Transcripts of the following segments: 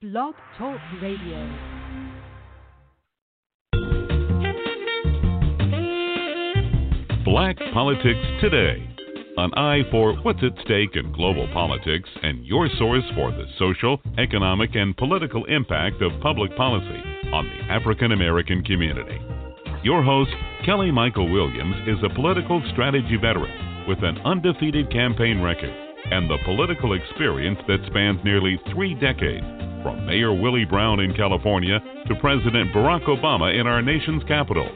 Blog Talk Radio. Black Politics Today. An eye for what's at stake in global politics and your source for the social, economic, and political impact of public policy on the African American community. Your host, Kelly Michael Williams, is a political strategy veteran with an undefeated campaign record and the political experience that spans nearly three decades, from Mayor Willie Brown in California to President Barack Obama in our nation's capital.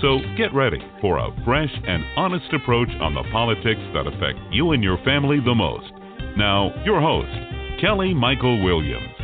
So get ready for a fresh and honest approach on the politics that affect you and your family the most. Now, your host, Kelly Michael Williams.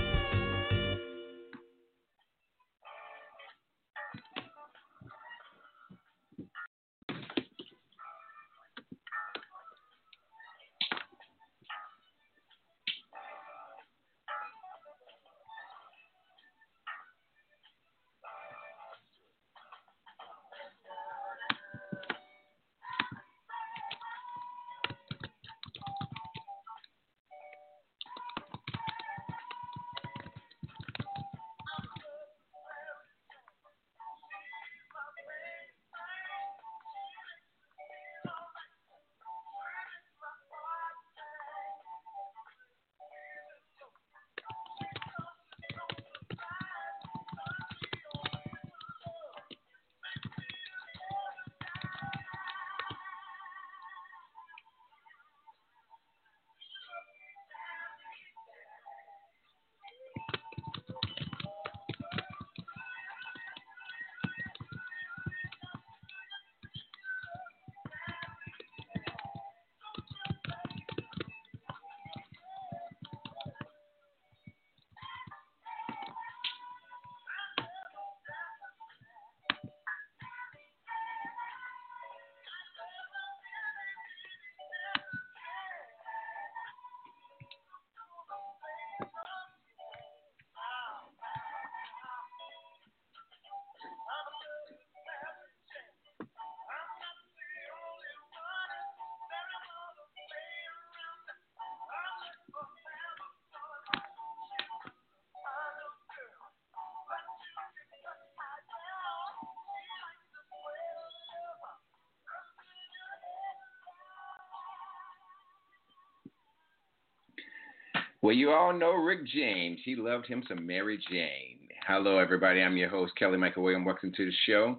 Well, you all know Rick James. He loved him some Mary Jane. Hello, everybody. I'm your host, Kelly Michael Williams. Welcome to the show.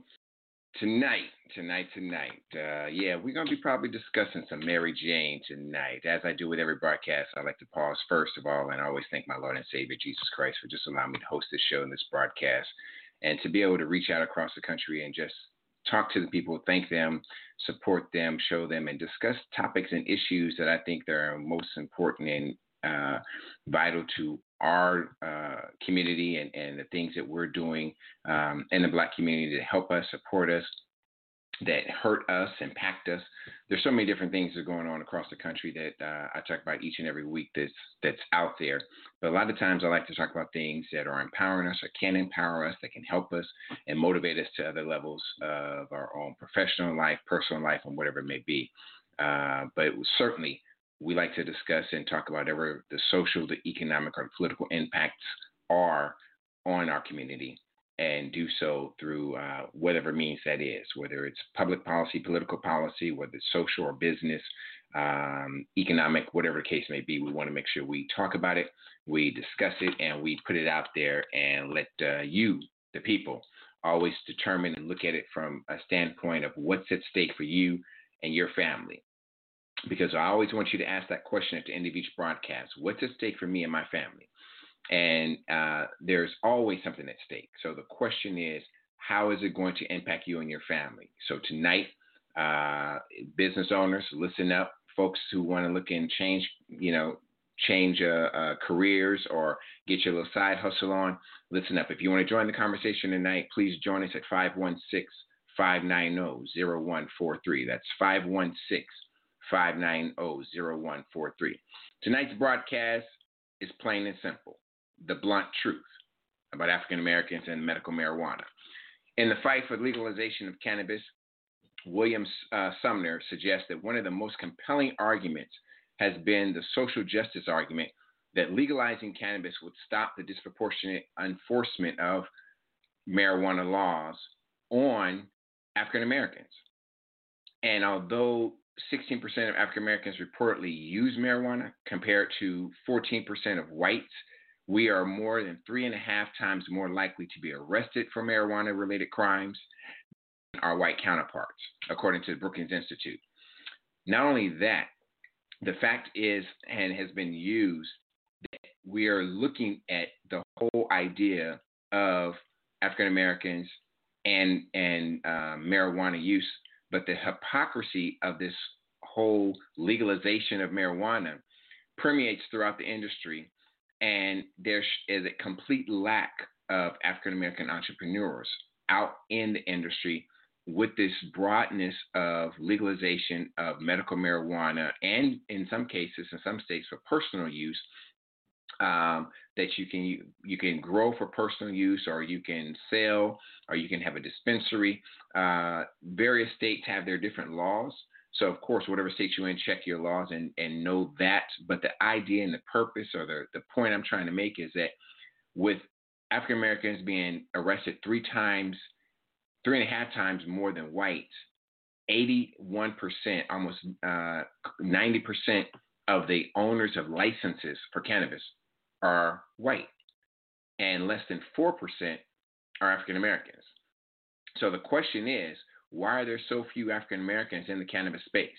Tonight, tonight, tonight, uh, yeah, we're going to be probably discussing some Mary Jane tonight. As I do with every broadcast, I like to pause first of all and always thank my Lord and Savior Jesus Christ for just allowing me to host this show and this broadcast and to be able to reach out across the country and just talk to the people, thank them, support them, show them, and discuss topics and issues that I think are most important and uh, vital to our uh, community and, and the things that we're doing um, in the black community to help us, support us, that hurt us, impact us. There's so many different things that are going on across the country that uh, I talk about each and every week that's that's out there. But a lot of times I like to talk about things that are empowering us or can empower us, that can help us and motivate us to other levels of our own professional life, personal life, and whatever it may be. Uh, but certainly we like to discuss and talk about whatever the social, the economic, or political impacts are on our community and do so through uh, whatever means that is, whether it's public policy, political policy, whether it's social or business, um, economic, whatever the case may be. We want to make sure we talk about it, we discuss it, and we put it out there and let uh, you, the people, always determine and look at it from a standpoint of what's at stake for you and your family because I always want you to ask that question at the end of each broadcast what's at stake for me and my family? And uh, there's always something at stake. So the question is, how is it going to impact you and your family? So tonight, uh, business owners, listen up. Folks who want to look and change, you know, change uh, uh, careers or get your little side hustle on, listen up. If you want to join the conversation tonight, please join us at 516 590 0143. That's 516 590-0143. Tonight's broadcast is plain and simple. The blunt truth about African Americans and medical marijuana. In the fight for legalization of cannabis, William uh, Sumner suggests that one of the most compelling arguments has been the social justice argument that legalizing cannabis would stop the disproportionate enforcement of marijuana laws on African Americans. And although 16% of African Americans reportedly use marijuana compared to 14% of whites, we are more than three and a half times more likely to be arrested for marijuana related crimes than our white counterparts, according to the Brookings Institute. Not only that, the fact is, and has been used, that we are looking at the whole idea of African Americans and and uh, marijuana use, but the hypocrisy of this whole legalization of marijuana permeates throughout the industry, and there is a complete lack of African American entrepreneurs out in the industry with this broadness of legalization of medical marijuana and in some cases in some states for personal use um, that you can you can grow for personal use or you can sell or you can have a dispensary uh, various states have their different laws so of course whatever state you're in check your laws and, and know that but the idea and the purpose or the, the point i'm trying to make is that with african americans being arrested three times three and a half times more than whites. 81%, almost uh, 90% of the owners of licenses for cannabis are white, and less than 4% are African Americans. So the question is why are there so few African Americans in the cannabis space?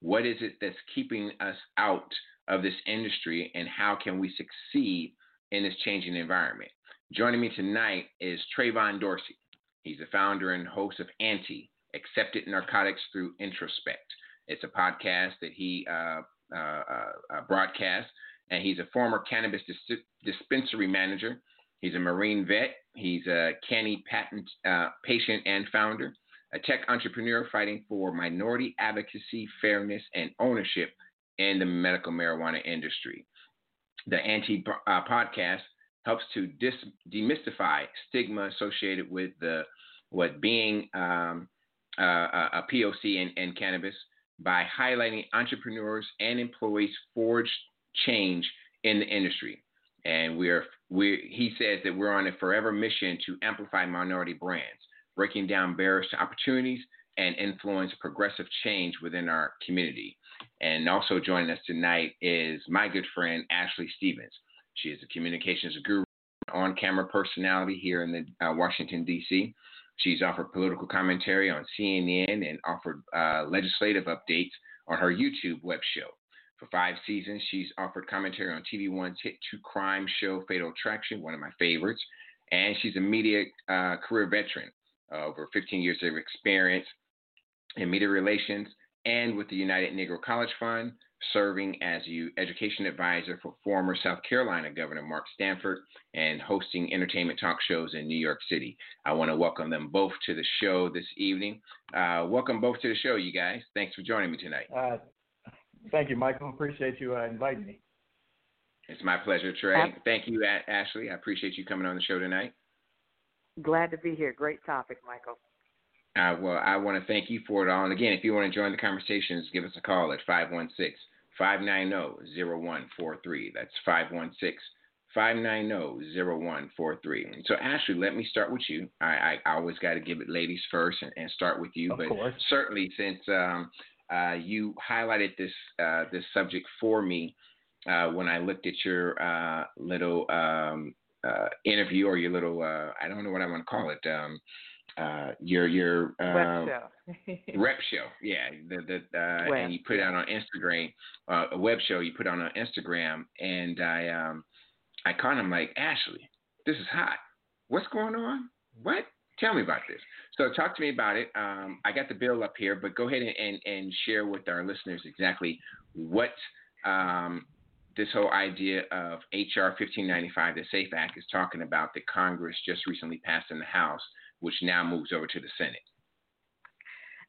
What is it that's keeping us out of this industry, and how can we succeed in this changing environment? Joining me tonight is Tre'Von Dorsey. He's the founder and host of Anti Accepted Narcotics Through Introspect. It's a podcast that he uh, uh, uh, uh, broadcasts, and he's a former cannabis dis- dispensary manager. He's a Marine vet. He's a canny patent uh, patient and founder, a tech entrepreneur fighting for minority advocacy, fairness, and ownership in the medical marijuana industry. The Anti uh, podcast helps to dis- demystify stigma associated with the what being um, uh, a POC in, in cannabis by highlighting entrepreneurs and employees forged change in the industry. And we're we he says that we're on a forever mission to amplify minority brands, breaking down barriers to opportunities and influence progressive change within our community. And also joining us tonight is my good friend Ashlei Stevens. She is a communications guru, on camera personality here in the uh, Washington, D.C. She's offered political commentary on CNN and offered uh, legislative updates on her YouTube web show. For five seasons, she's offered commentary on TV One's hit true crime show Fatal Attraction, one of my favorites. And she's a media uh, career veteran, uh, over 15 years of experience in media relations and with the United Negro College Fund, serving as you education advisor for former South Carolina Governor Mark Sanford and hosting entertainment talk shows in New York City. I want to welcome them both to the show this evening. Uh, welcome both to the show, you guys. Thanks for joining me tonight. Uh, thank you, Michael. Appreciate you uh, inviting me. It's my pleasure, Trey. Thank you, Ashlei. I appreciate you coming on the show tonight. Glad to be here. Great topic, Michael. Uh, well, I want to thank you for it all. And again, if you want to join the conversations, give us a call at 516 590 0143. That's 516 590 0143. So, Ashlei, let me start with you. I, I always got to give it ladies first and, and start with you. Of but course. certainly, since um, uh, you highlighted this, uh, this subject for me uh, when I looked at your uh, little um, uh, interview or your little, uh, I don't know what I want to call it. Um, uh, your your uh, rep show. rep show, yeah. The the uh, and you put it out on Instagram, uh, a web show you put on on Instagram, and I um I caught him like Ashlei, this is hot. What's going on? What? Tell me about this. So talk to me about it. Um, I got the bill up here, but go ahead and, and, and share with our listeners exactly what um, this whole idea of HR 1595, the SAFE Act, is talking about that Congress just recently passed in the House which now moves over to the Senate.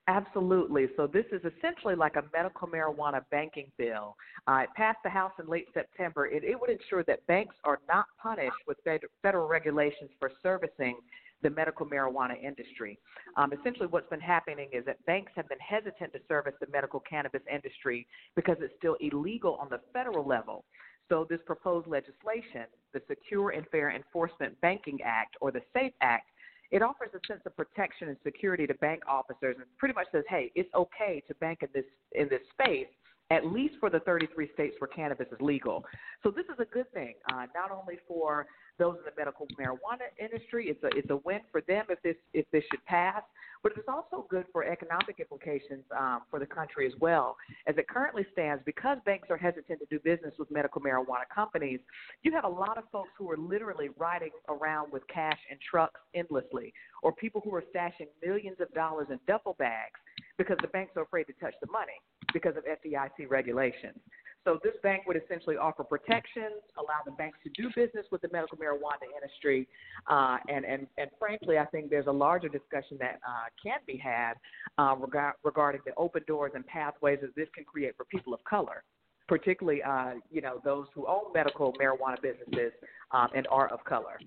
Absolutely. So this is essentially like a medical marijuana banking bill. Uh, it passed the House in late September. It, it would ensure that banks are not punished with federal regulations for servicing the medical marijuana industry. Um, essentially, what's been happening is that banks have been hesitant to service the medical cannabis industry because it's still illegal on the federal level. So, this proposed legislation, the Secure and Fair Enforcement Banking Act, or the SAFE Act, it offers a sense of protection and security to bank officers and pretty much says, hey, it's okay to bank in this in this space at least for the 33 states where cannabis is legal. So this is a good thing, uh, not only for those in the medical marijuana industry. It's a it's a win for them if this if this should pass, but it's also good for economic implications um, for the country as well. As it currently stands, because banks are hesitant to do business with medical marijuana companies, you have a lot of folks who are literally riding around with cash in trucks endlessly, or people who are stashing millions of dollars in duffel bags because the banks are afraid to touch the money because of FDIC regulations. So this bank would essentially offer protections, allow the banks to do business with the medical marijuana industry, uh, and and and frankly, I think there's a larger discussion that uh, can be had uh, regard, regarding the open doors and pathways that this can create for people of color, particularly uh, you know those who own medical marijuana businesses um, and are of color.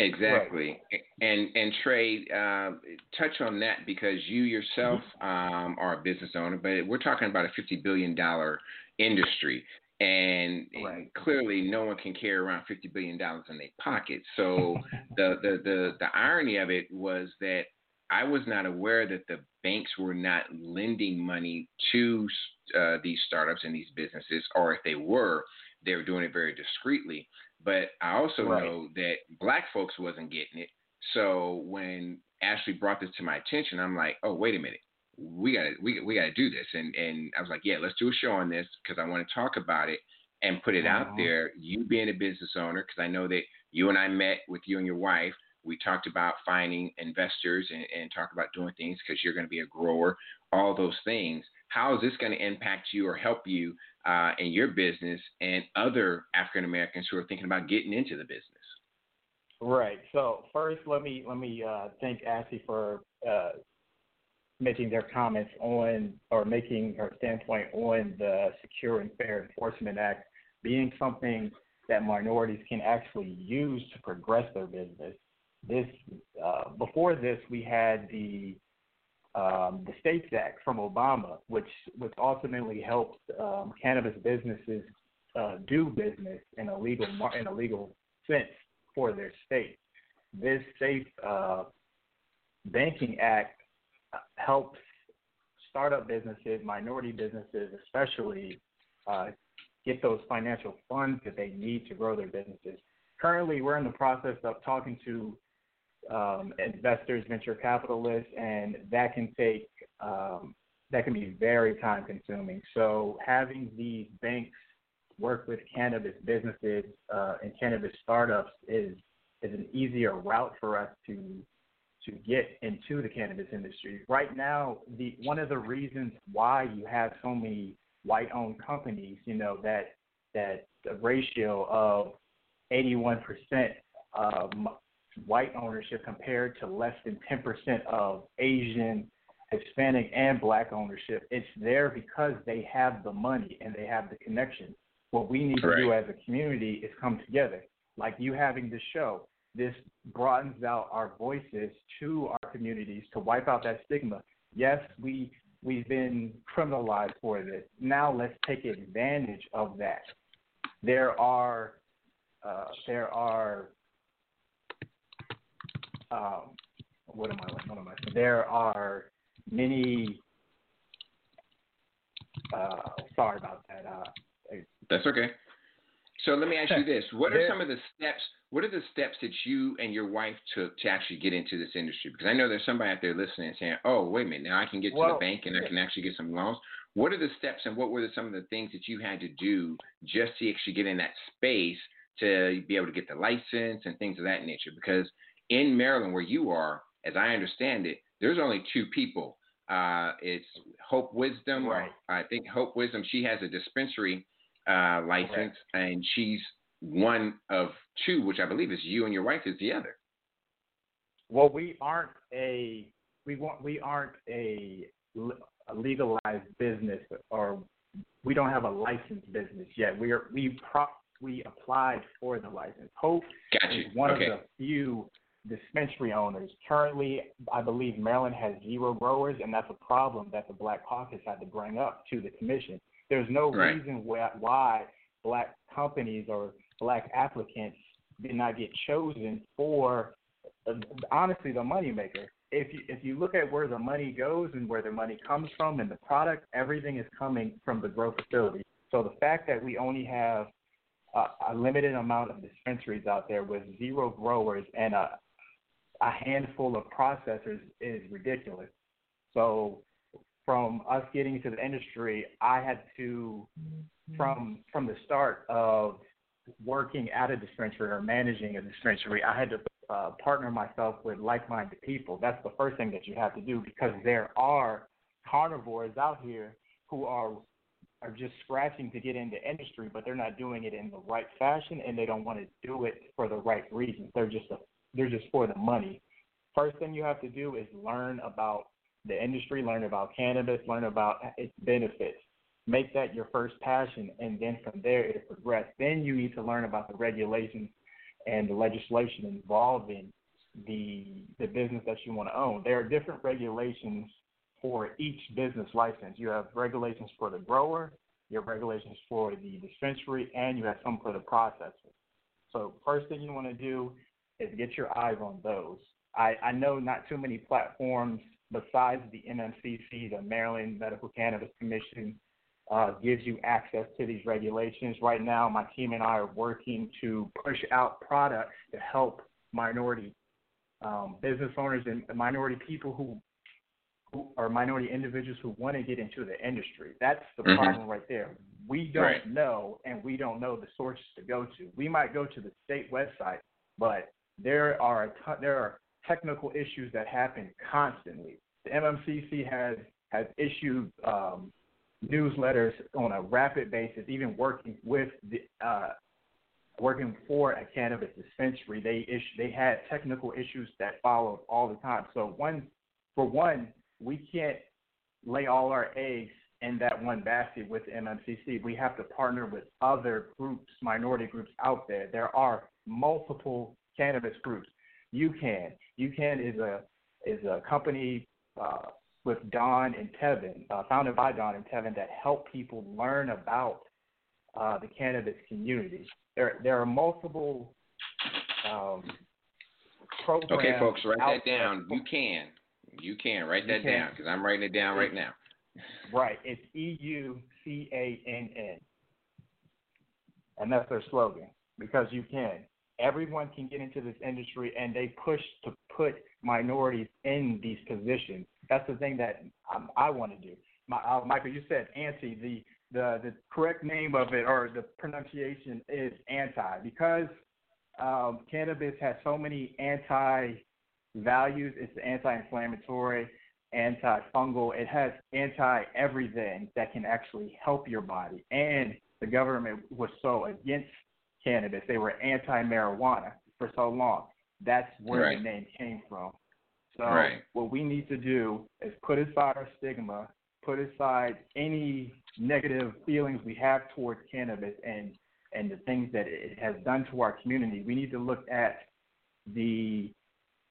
Exactly, right. and and Trey, uh, touch on that because you yourself mm-hmm. um, are a business owner, but we're talking about a fifty billion dollar industry, and, right. clearly no one can carry around fifty billion dollars in their pocket. So the, the the the irony of it was that I was not aware that the banks were not lending money to uh, these startups and these businesses, or if they were, they were doing it very discreetly. But I also right. know that black folks wasn't getting it. So when Ashlei brought this to my attention, I'm like, oh wait a minute, we got to we we got to do this. And and I was like, yeah, let's do a show on this because I want to talk about it and put it out uh-huh. there. You being a business owner, because I know that you and I met with you and your wife. We talked about finding investors and, and talk about doing things because you're going to be a grower, all those things. How is this going to impact you or help you uh, in your business and other African Americans who are thinking about getting into the business? Right. So first, let me let me uh, thank Ashlei for uh, making their comments on or making her standpoint on the Secure and Fair Enforcement Act being something that minorities can actually use to progress their business. This uh, before this, we had the um, the States Act from Obama, which which ultimately helped um, cannabis businesses uh, do business in a legal in a legal sense for their state. This Safe uh, Banking Act helps startup businesses, minority businesses, especially, uh, get those financial funds that they need to grow their businesses. Currently, we're in the process of talking to um, investors, venture capitalists, and that can take um, that can be very time consuming. So having these banks work with cannabis businesses uh, and cannabis startups is is an easier route for us to to get into the cannabis industry. Right now, the one of the reasons why you have so many white-owned companies, you know, that that the ratio of 81% um, white ownership compared to less than 10% of Asian, Hispanic, and black ownership. It's there because they have the money and they have the connection. What we need Correct. to do as a community is come together. Like you having the show, this broadens out our voices to our communities to wipe out that stigma. Yes, we we've been criminalized for this. Now let's take advantage of that. There are uh, there are um, what am I? What am I? There are many. Uh, sorry about that. Uh, That's okay. So let me ask you this: What are some of the steps? What are the steps that you and your wife took to actually get into this industry? Because I know there's somebody out there listening and saying, "Oh, wait a minute, now I can get to well, the bank and I can actually get some loans." What are the steps and what were the, some of the things that you had to do just to actually get in that space to be able to get the license and things of that nature? Because in Maryland, where you are, as I understand it, there's only two people. Uh, it's Hope Wiseman. Right. I think Hope Wiseman. She has a dispensary uh, license, and she's one of two, which I believe is you and your wife is the other. Well, we aren't a we want we aren't a, a legalized business, or we don't have a licensed business yet. We are we pro, we applied for the license. Hope gotcha. is one okay. of the few dispensary owners. Currently, I believe Maryland has zero growers, and that's a problem that the Black Caucus had to bring up to the commission. There's no right. reason why black companies or black applicants did not get chosen for uh, honestly the moneymaker. If you if you look at where the money goes and where the money comes from and the product, everything is coming from the grow facility. So the fact that we only have a, a limited amount of dispensaries out there with zero growers and a a handful of processors is ridiculous. So from us getting into the industry, I had to from from the start of working at a dispensary or managing a dispensary, I had to uh, partner myself with like-minded people. That's the first thing that you have to do because there are carnivores out here who are are just scratching to get into industry, but they're not doing it in the right fashion, and they don't want to do it for the right reasons. They're just a, they're just for the money. First thing you have to do is learn about the industry, learn about cannabis, learn about its benefits. Make that your first passion, and then from there it progress. Then you need to learn about the regulations and the legislation involving the the business that you want to own. There are different regulations for each business license. You have regulations for the grower, you have regulations for the dispensary, and you have some for the processor. So first thing you want to do is get your eyes on those. I, I know not too many platforms besides the MMCC, the Maryland Medical Cannabis Commission, uh, gives you access to these regulations. Right now, my team and I are working to push out products to help minority um, business owners and minority people who, who are minority individuals who want to get into the industry. That's the mm-hmm. problem right there. We don't right. know, and we don't know the sources to go to. We might go to the state website, but there are ton, there are technical issues that happen constantly. The MMCC has has issued um, newsletters on a rapid basis, even working with the uh, working for a cannabis dispensary. They issue, they had technical issues that followed all the time. So one for one, we can't lay all our eggs in that one basket with MMCC. We have to partner with other groups, minority groups out there. There are multiple cannabis groups. UCAN. UCAN is a is a company uh, with Don and Tevin, uh, founded by Don and Tevin, that help people learn about uh, the cannabis community. There there are multiple um, programs. Okay, folks, write that down. You can. You can write that down because I'm writing it down right now. Right. It's E U C A N N. And that's their slogan because you can everyone can get into this industry and they push to put minorities in these positions. That's the thing that um, I want to do. My, uh, Michael, you said anti. The, the the correct name of it or the pronunciation is anti because um, cannabis has so many anti values. It's anti-inflammatory, anti-fungal. It has anti everything that can actually help your body. And the government was so against cannabis. They were anti-marijuana for so long. That's where right. the name came from. So right. what we need to do is put aside our stigma, put aside any negative feelings we have towards cannabis and and the things that it has done to our community. We need to look at the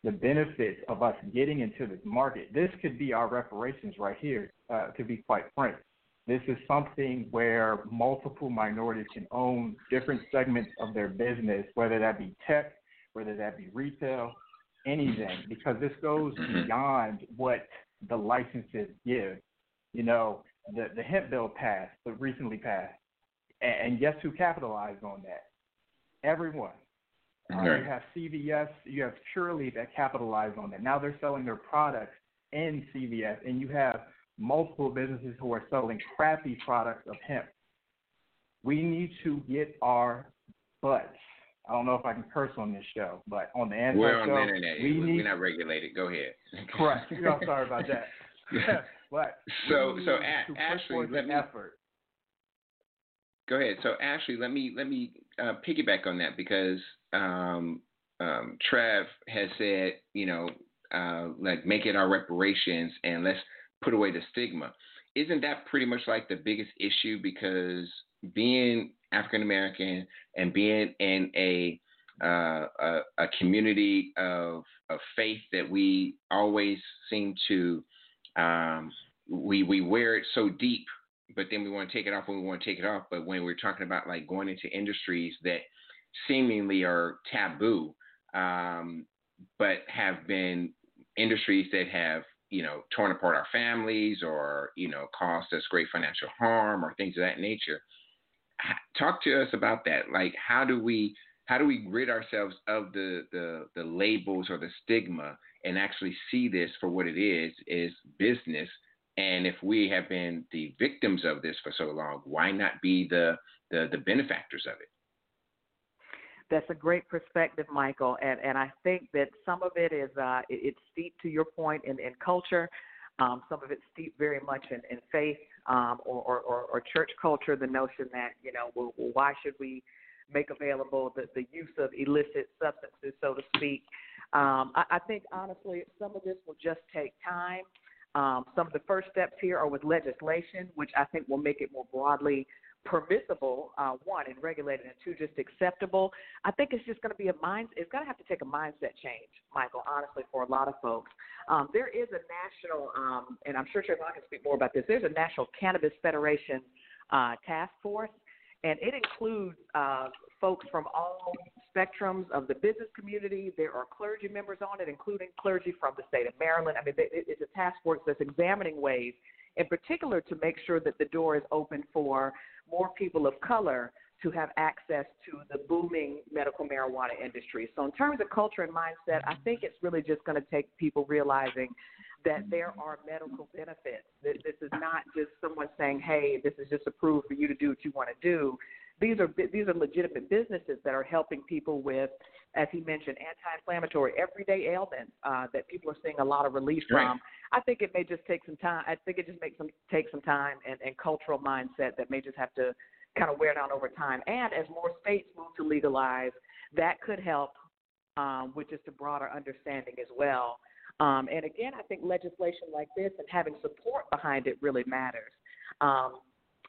the benefits of us getting into this market. This could be our reparations right here. Uh, to be quite frank, this is something where multiple minorities can own different segments of their business, whether that be tech, whether that be retail, anything, because this goes mm-hmm. beyond what the licenses give. You know, the, the hemp bill passed, the recently passed, and, and guess who capitalized on that? Everyone. Uh, you have CVS, you have Curaleaf that capitalized on that. Now they're selling their products in CVS, and you have multiple businesses who are selling crappy products of hemp. We need to get our butts. I don't know if I can curse on this show, but on the anti We're on show, the internet. We We're need, not regulated. Go ahead. correct. Sorry about that. but so so a- Ashlei, let me effort. Go ahead. So Ashlei, let me let me uh, piggyback on that because um, um, Trev has said, you know, uh, like make it our reparations and let's put away the stigma. Isn't that pretty much like the biggest issue? Because being African American and being in a, uh, a, a community of of faith that we always seem to um, we we wear it so deep but then we want to take it off when we want to take it off. But when we're talking about like going into industries that seemingly are taboo, um, but have been industries that have you know torn apart our families or you know caused us great financial harm or things of that nature. Talk to us about that. Like, how do we how do we rid ourselves of the the, the labels or the stigma and actually see this for what it is is business and if we have been the victims of this for so long why not be the the, the benefactors of it that's a great perspective, Michael, and and I think that some of it is uh, it, it's steeped to your point in, in culture. Um, some of it's steeped very much in, in faith um, or, or, or, or church culture. The notion that you know, well, well why should we make available the, the use of illicit substances, so to speak? Um, I, I think honestly, some of this will just take time. Um, some of the first steps here are with legislation, which I think will make it more broadly permissible, uh, one, and regulated, and two, just acceptable. I think it's just going to be a mind. It's going to have to take a mindset change, Michael. Honestly, for a lot of folks, um, there is a national, um, and I'm sure Tre'Von can speak more about this. There's a National Cannabis Federation uh, task force, and it includes uh, folks from all spectrums of the business community. There are clergy members on it, including clergy from the state of Maryland. I mean, it's a task force that's examining ways in particular to make sure that the door is open for more people of color to have access to the booming medical marijuana industry. So, in terms of culture and mindset, I think it's really just going to take people realizing that there are medical benefits. That this is not just someone saying, "Hey, this is just approved for you to do what you want to do." These are these are legitimate businesses that are helping people with, as he mentioned, anti-inflammatory, everyday ailments uh, that people are seeing a lot of relief right. from. I think it may just take some time. I think it just makes some take some time and, and cultural mindset that may just have to kind of wear down over time. And as more states move to legalize, that could help um, with just a broader understanding as well. Um, and again, I think legislation like this and having support behind it really matters. Um,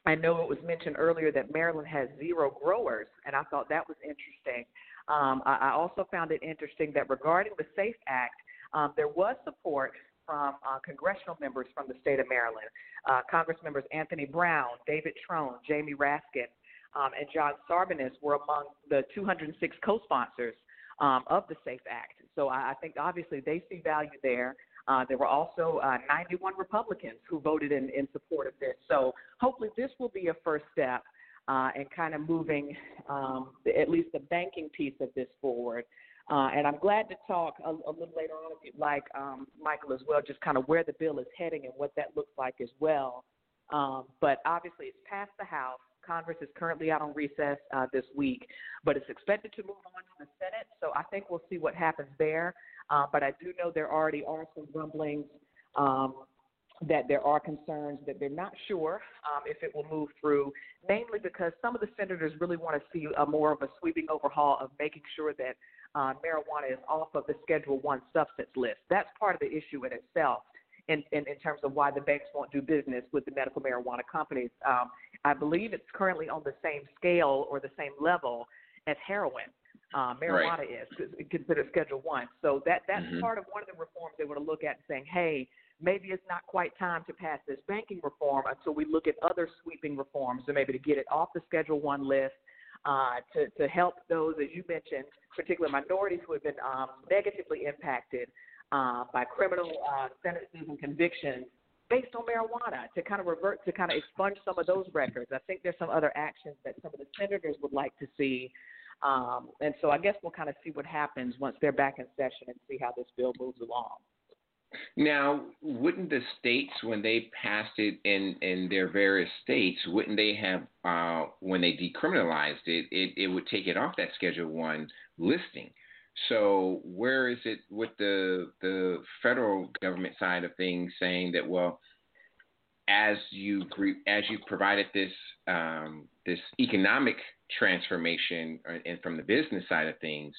I know it was mentioned earlier that Maryland has zero growers, and I thought that was interesting. Um, I, I also found it interesting that regarding the SAFE Act, um, there was support from uh, congressional members from the state of Maryland. Uh, Congress members Anthony Brown, David Trone, Jamie Raskin, um, and John Sarbanes were among the 206 co-sponsors um, of the SAFE Act. So I, I think obviously they see value there. Uh, there were also uh, 91 Republicans who voted in, in support of this. So hopefully this will be a first step uh, in kind of moving um, at least the banking piece of this forward. Uh, and I'm glad to talk a, a little later on, if you'd like, um, Michael, as well, just kind of where the bill is heading and what that looks like as well. Um, but obviously, it's passed the House. Congress is currently out on recess uh, this week, but it's expected to move on to the Senate. So I think we'll see what happens there. Uh, but I do know there already are some rumblings um, that there are concerns that they're not sure um, if it will move through, namely because some of the senators really want to see a more of a sweeping overhaul of making sure that uh, marijuana is off of the Schedule One substance list. That's part of the issue in itself. In, in, in, terms of why the banks won't do business with the medical marijuana companies. Um, I believe it's currently on the same scale or the same level as heroin. Uh, marijuana right. is considered Schedule One, so that that's mm-hmm. part of one of the reforms they want to look at, saying, "Hey, maybe it's not quite time to pass this banking reform until we look at other sweeping reforms, and maybe to get it off the Schedule One list uh, to, to help those, as you mentioned, particular minorities who have been um, negatively impacted uh, by criminal uh, sentences and convictions based on marijuana to kind of revert to kind of expunge some of those records. I think there's some other actions that some of the senators would like to see. Um, and so I guess we'll kind of see what happens once they're back in session and see how this bill moves along. Now, wouldn't the states, when they passed it in, in their various states, wouldn't they have, uh, when they decriminalized it, it, it would take it off that Schedule One listing? So where is it with the the federal government side of things saying that well, as you as you provided this um, this economic transformation uh, and from the business side of things,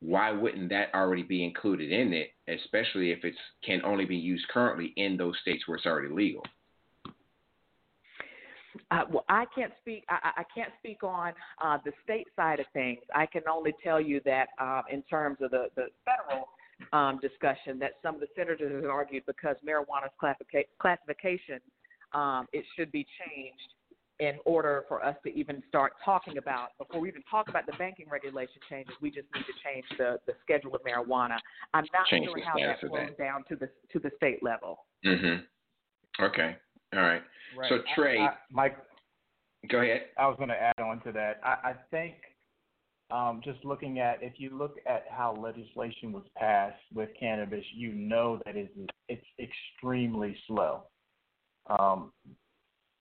why wouldn't that already be included in it, especially if it can only be used currently in those states where it's already legal? Uh, well, I can't speak. I, I can't speak on uh, the state side of things. I can only tell you that um, in terms of the the federal um, discussion, that some of the senators have argued because marijuana's classification um, it should be changed in order for us to even start talking about before we even talk about the banking regulation changes we just need to change the, the schedule of marijuana i'm not change sure how that flows down to the to the state level Mm-hmm. okay all right, right. so trey I, I, mike go ahead i was going to add on to that i, I think um, just looking at if you look at how legislation was passed with cannabis, you know that it's, it's extremely slow. Um,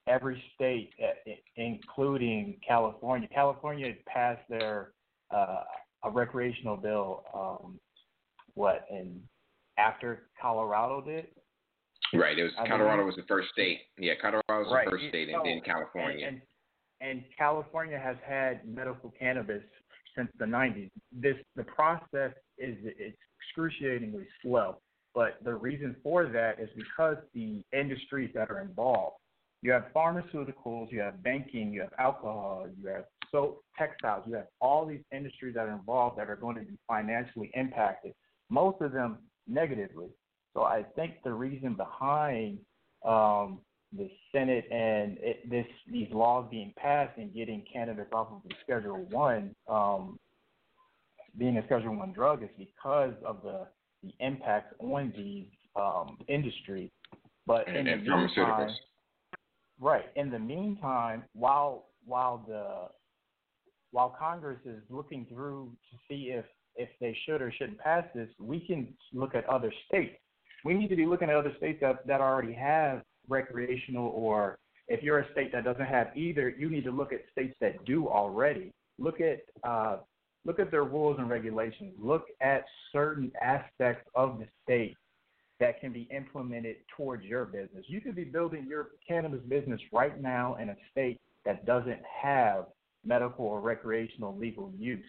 every state, uh, including California. California passed their uh, a recreational bill. Um, what and after Colorado did? Right. It was I Colorado mean, was the first state. Yeah, Colorado was right. the first state, and then California. And, and, and California has had medical cannabis since the 90s. This the process is it's excruciatingly slow. But the reason for that is because the industries that are involved you have pharmaceuticals, you have banking, you have alcohol, you have soap, textiles, you have all these industries that are involved that are going to be financially impacted, most of them negatively. So I think the reason behind um, the Senate and it, this these laws being passed and getting cannabis off of the Schedule One, um, being a Schedule One drug, is because of the the impact on these um, industries. But and, in and the meantime, Right. In the meantime, while while the while Congress is looking through to see if if they should or shouldn't pass this, we can look at other states. We need to be looking at other states that that already have recreational, or if you're a state that doesn't have either, you need to look at states that do already. Look at uh, look at their rules and regulations. Look at certain aspects of the state that can be implemented towards your business. You could be building your cannabis business right now in a state that doesn't have medical or recreational legal use,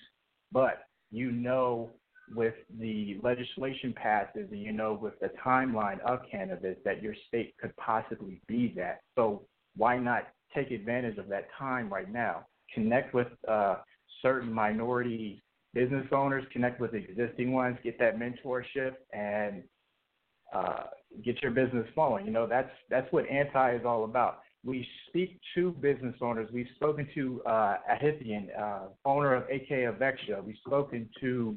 but you know with the legislation passes and you know with the timeline of cannabis that your state could possibly be that. So why not take advantage of that time right now? Connect with uh, certain minority business owners, connect with existing ones, get that mentorship, and uh, get your business flowing. You know, that's that's what anti is all about. We speak to business owners. We've spoken to uh, Ahithian, uh, owner of AK Avexia. We've spoken to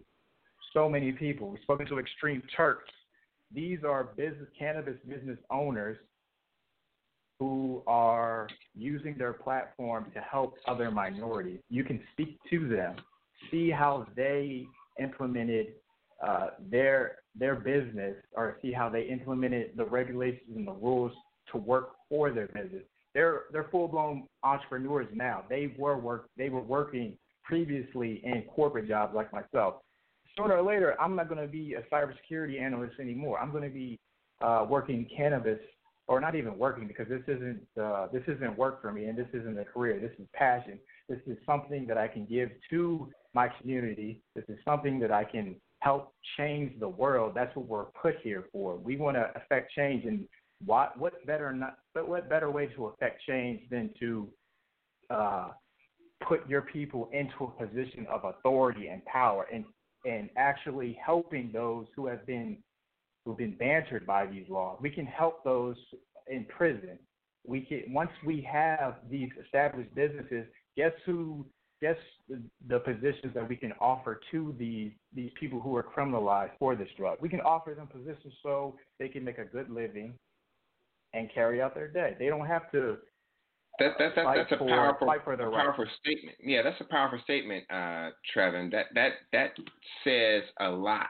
so many people. We've spoken to Extreme Turks. These are business cannabis business owners who are using their platform to help other minorities. You can speak to them, see how they implemented uh, their their business or see how they implemented the regulations and the rules to work for their business. They're they're full blown entrepreneurs now. They were work they were working previously in corporate jobs like myself. Sooner or later, I'm not going to be a cybersecurity analyst anymore. I'm going to be uh, working cannabis, or not even working because this isn't uh, this isn't work for me, and this isn't a career. This is passion. This is something that I can give to my community. This is something that I can help change the world. That's what we're put here for. We want to affect change, and what what's better not but what better way to affect change than to uh, put your people into a position of authority and power, and and actually helping those who have been who've been bantered by these laws. We can help those in prison. We can once we have these established businesses. Guess who guess the, the positions that we can offer to these these people who are criminalized for this drug. We can offer them positions so they can make a good living and carry out their day. They don't have to. That, that, that, that's a for, powerful, a powerful right. statement. Yeah, that's a powerful statement, uh, Trevin. That that that says a lot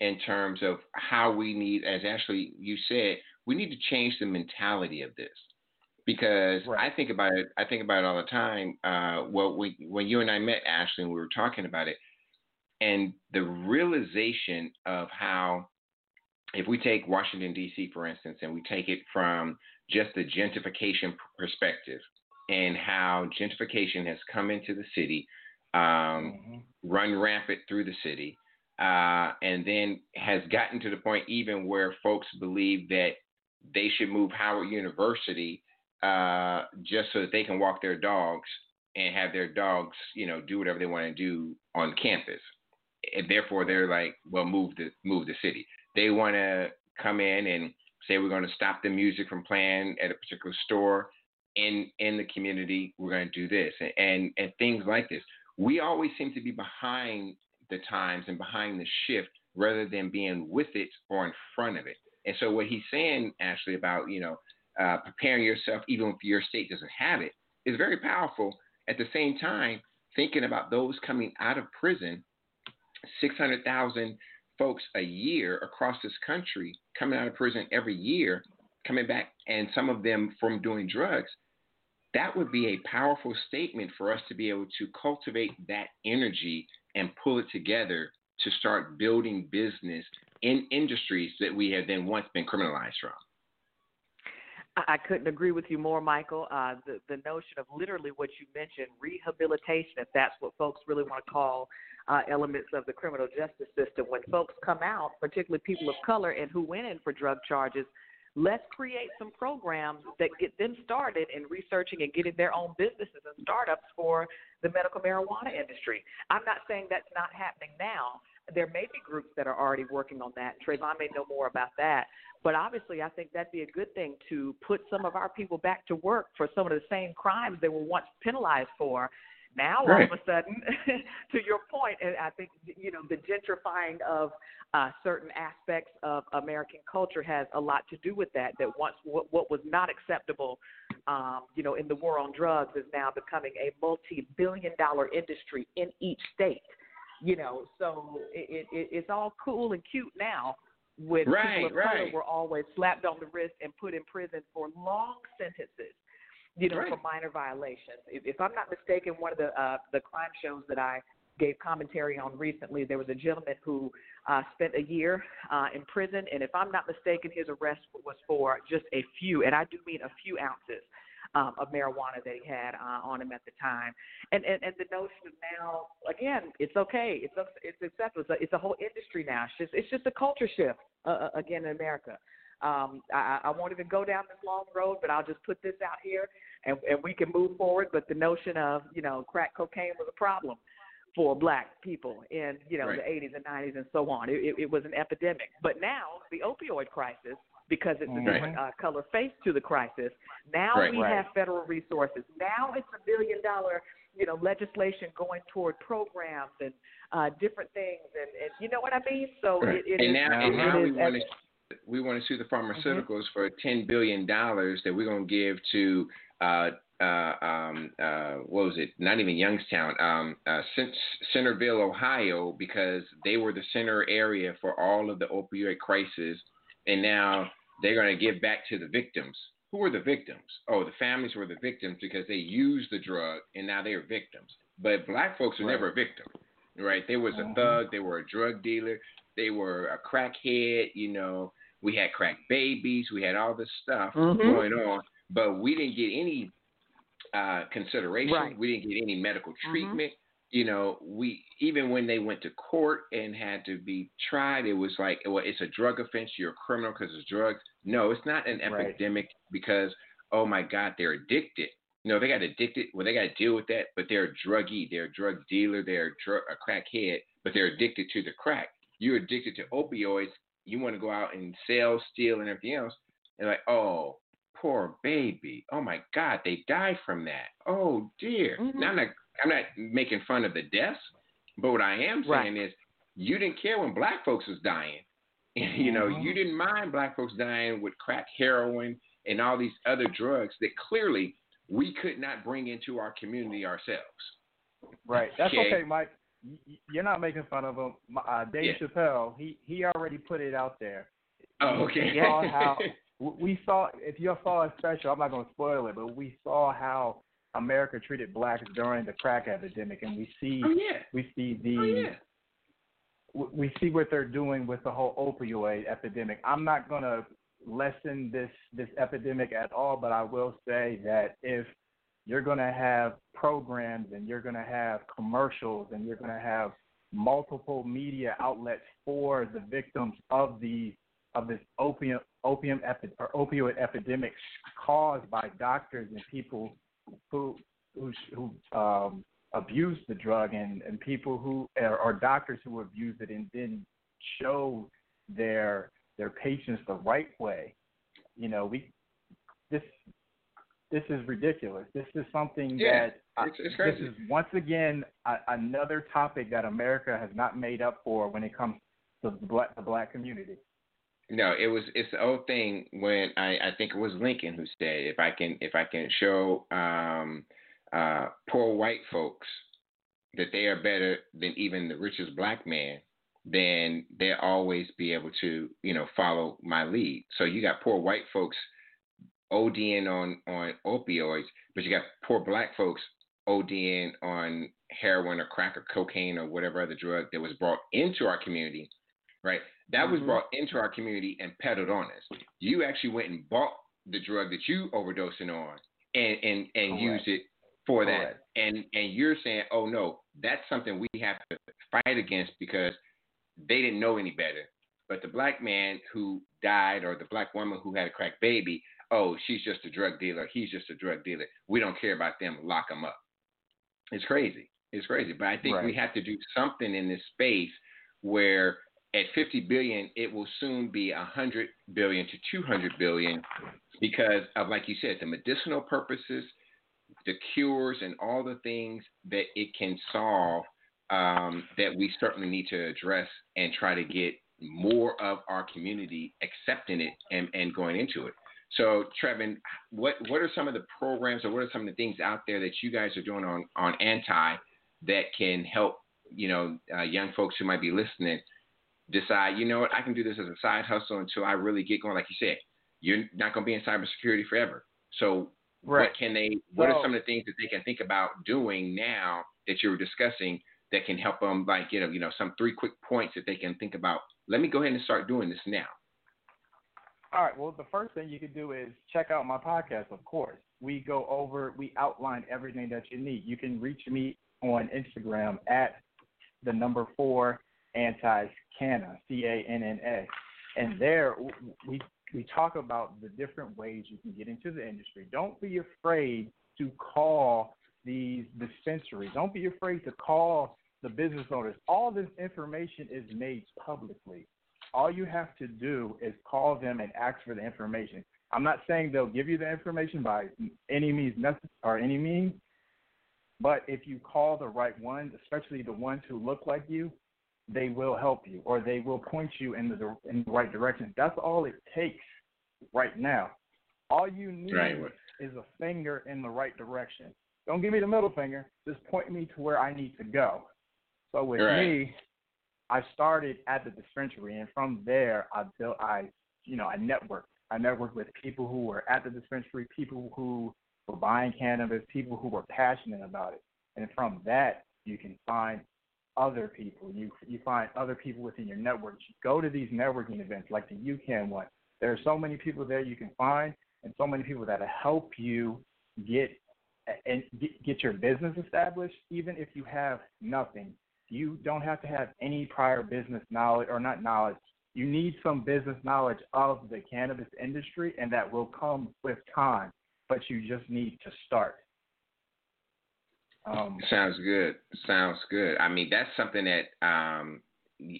in terms of how we need, as Ashlei you said, we need to change the mentality of this because right. I think about it. I think about it all the time. Uh, well, we, when you and I met Ashlei, and we were talking about it, and the realization of how, if we take Washington D.C. for instance, and we take it from just the gentrification perspective, and how gentrification has come into the city, um, mm-hmm. run rampant through the city, uh, and then has gotten to the point even where folks believe that they should move Howard University uh, just so that they can walk their dogs and have their dogs, you know, do whatever they want to do on campus. And therefore, they're like, well, move the move the city. They want to come in and say we're going to stop the music from playing at a particular store in in the community. We're going to do this and, and things like this. We always seem to be behind the times and behind the shift rather than being with it or in front of it. And so what he's saying, Ashlei, about you know uh, preparing yourself even if your state doesn't have it, is very powerful. At the same time, thinking about those coming out of prison, six hundred thousand folks a year across this country coming out of prison every year, coming back, and some of them from doing drugs. That would be a powerful statement for us to be able to cultivate that energy and pull it together to start building business in industries that we have then once been criminalized from. I couldn't agree with you more, Michael. Uh, the the notion of literally what you mentioned, rehabilitation, if that's what folks really want to call uh, elements of the criminal justice system. When folks come out, particularly people of color and who went in for drug charges, let's create some programs that get them started in researching and getting their own businesses and startups for the medical marijuana industry. I'm not saying that's not happening now. There may be groups that are already working on that. Tre'Von may know more about that. But obviously, I think that'd be a good thing to put some of our people back to work for some of the same crimes they were once penalized for now, all of a sudden, to your point, and I think you know the gentrifying of uh, certain aspects of American culture has a lot to do with that. That once what, what was not acceptable, um, you know, in the war on drugs is now becoming a multi-billion-dollar industry in each state. You know, so it, it, it's all cool and cute now when right, people of right. color were always slapped on the wrist and put in prison for long sentences you know, right. for minor violations. If, if I'm not mistaken, one of the uh, the crime shows that I gave commentary on recently, there was a gentleman who uh, spent a year uh, in prison, and if I'm not mistaken, his arrest was for just a few, and I do mean a few ounces. Um, of marijuana that he had uh, on him at the time, and, and and the notion of now again, it's okay, it's it's acceptable. It's a, it's a whole industry now. It's just it's just a culture shift uh, uh again in America. Um, I, I won't even go down this long road, but I'll just put this out here, and, and we can move forward. But the notion of you know crack cocaine was a problem for black people in you know right. the 80s and 90s and so on. It, it, it was an epidemic. But now the opioid crisis, because it's a Right. different uh, color face to the crisis, now Right. we Right. have federal resources. Now it's a billion dollar you know legislation going toward programs and uh, different things, and, and you know what I mean. So it, it and is- now, and now we want to we want to sue the Mm-hmm. pharmaceuticals for ten billion dollars that we're going to give to uh, uh, um, uh, what was it? Not even Youngstown, um, uh, Cent- Centerville, Ohio, because they were the center area for all of the opioid crisis, and now they're going to give back to the victims. Who are the victims? Oh, the families were the victims because they used the drug, and now they are victims. But black folks were Right. never a victim, right? They was a Mhm. thug, they were a drug dealer, they were a crackhead. You know, we had crack babies, we had all this stuff Mhm. going on, but we didn't get any uh, consideration. Right. We didn't get any medical Mhm. treatment. You know, we even when they went to court and had to be tried, it was like, well, it's a drug offense. You're a criminal because it's drugs. No, it's not an Right. epidemic because oh my God, they're addicted. No, they got addicted. Well, they got to deal with that, but they're a druggie. They're a drug dealer. They're a, drug, a crackhead, but they're addicted to the crack. You're addicted to opioids. You want to go out and sell, steal, and everything else. And like, oh, poor baby. Oh my God, they died from that. Oh dear. Mhm. Now I'm I'm not making fun of the deaths, but what I am Right. saying is, you didn't care when black folks was dying. you know, Mhm. you didn't mind black folks dying with crack, heroin, and all these other drugs that clearly we could not bring into our community ourselves. Right. That's Okay. okay, Mike. You're not making fun of him. Uh, Dave Yeah. Chappelle, he he already put it out there. Oh, okay. We saw how we saw. If you saw a special, I'm not going to spoil it, but we saw how America treated blacks during the crack epidemic, and we see oh yeah. we see the Oh yeah. w- we see what they're doing with the whole opioid epidemic. I'm not going to lessen this this epidemic at all, but I will say that if you're going to have programs and you're going to have commercials and you're going to have multiple media outlets for the victims of the of this opium opium epi- or opioid epidemic caused by doctors and people who who who um, abuse the drug and, and people who are, doctors who abuse it and then show their their patients the right way You know, we this this is ridiculous. This is something yeah, that it's, it's this is once again a, another topic that America has not made up for when it comes to the black the black community. No, it was it's the old thing when I, I think it was Lincoln who said if I can if I can show um, uh, poor white folks that they are better than even the richest black man, then they'll always be able to you know follow my lead. So you got poor white folks ODing on on opioids, but you got poor black folks ODing on heroin or crack or cocaine or whatever other drug that was brought into our community, right? That mm-hmm. was brought into our community and peddled on us. You actually went and bought the drug that you overdosing on and and and used it for that. And and you're saying, oh no, that's something we have to fight against because they didn't know any better. But the black man who died or the black woman who had a crack baby, oh, she's just a drug dealer. He's just a drug dealer. We don't care about them. Lock them up. It's crazy. It's crazy. But I think right. we have to do something in this space where at 50 billion, it will soon be 100 billion to 200 billion because of, like you said, the medicinal purposes, the cures, and all the things that it can solve um, that we certainly need to address and try to get more of our community accepting it and, and going into it. So, Tre'Von, what what are some of the programs or what are some of the things out there that you guys are doing on on anti that can help you know uh, young folks who might be listening decide, you know what, I can do this as a side hustle until I really get going. Like you said, you're not going to be in cybersecurity forever. So, right. what can they? What well, are some of the things that they can think about doing now that you were discussing that can help them, like you know, you know, some three quick points that they can think about. Let me go ahead and start doing this now. All right. Well, the first thing you could do is check out my podcast. Of course, we go over, we outline everything that you need. You can reach me on Instagram at the number four anti Canna C A N N A, and mm. there we we talk about the different ways you can get into the industry. Don't be afraid to call these dispensaries. Don't be afraid to call the business owners. All this information is made publicly. All you have to do is call them and ask for the information. I'm not saying they'll give you the information by any means necessary or any means, but if you call the right ones, especially the ones who look like you, they will help you or they will point you in the in the right direction. That's all it takes right now. All you need right. is a finger in the right direction. Don't give me the middle finger. Just point me to where I need to go. So with right. me, I started at the dispensary, and from there, I built. I, you know, I networked. I networked with people who were at the dispensary, people who were buying cannabis, people who were passionate about it, and from that, you can find other people. You you find other people within your network. You go to these networking events like the UCAN one. There are so many people there you can find, and so many people that help you get and get, get your business established, even if you have nothing you don't have to have any prior business knowledge or not knowledge. You need some business knowledge of the cannabis industry, and that will come with time. But you just need to start. Um, Sounds good. Sounds good. I mean, that's something that um,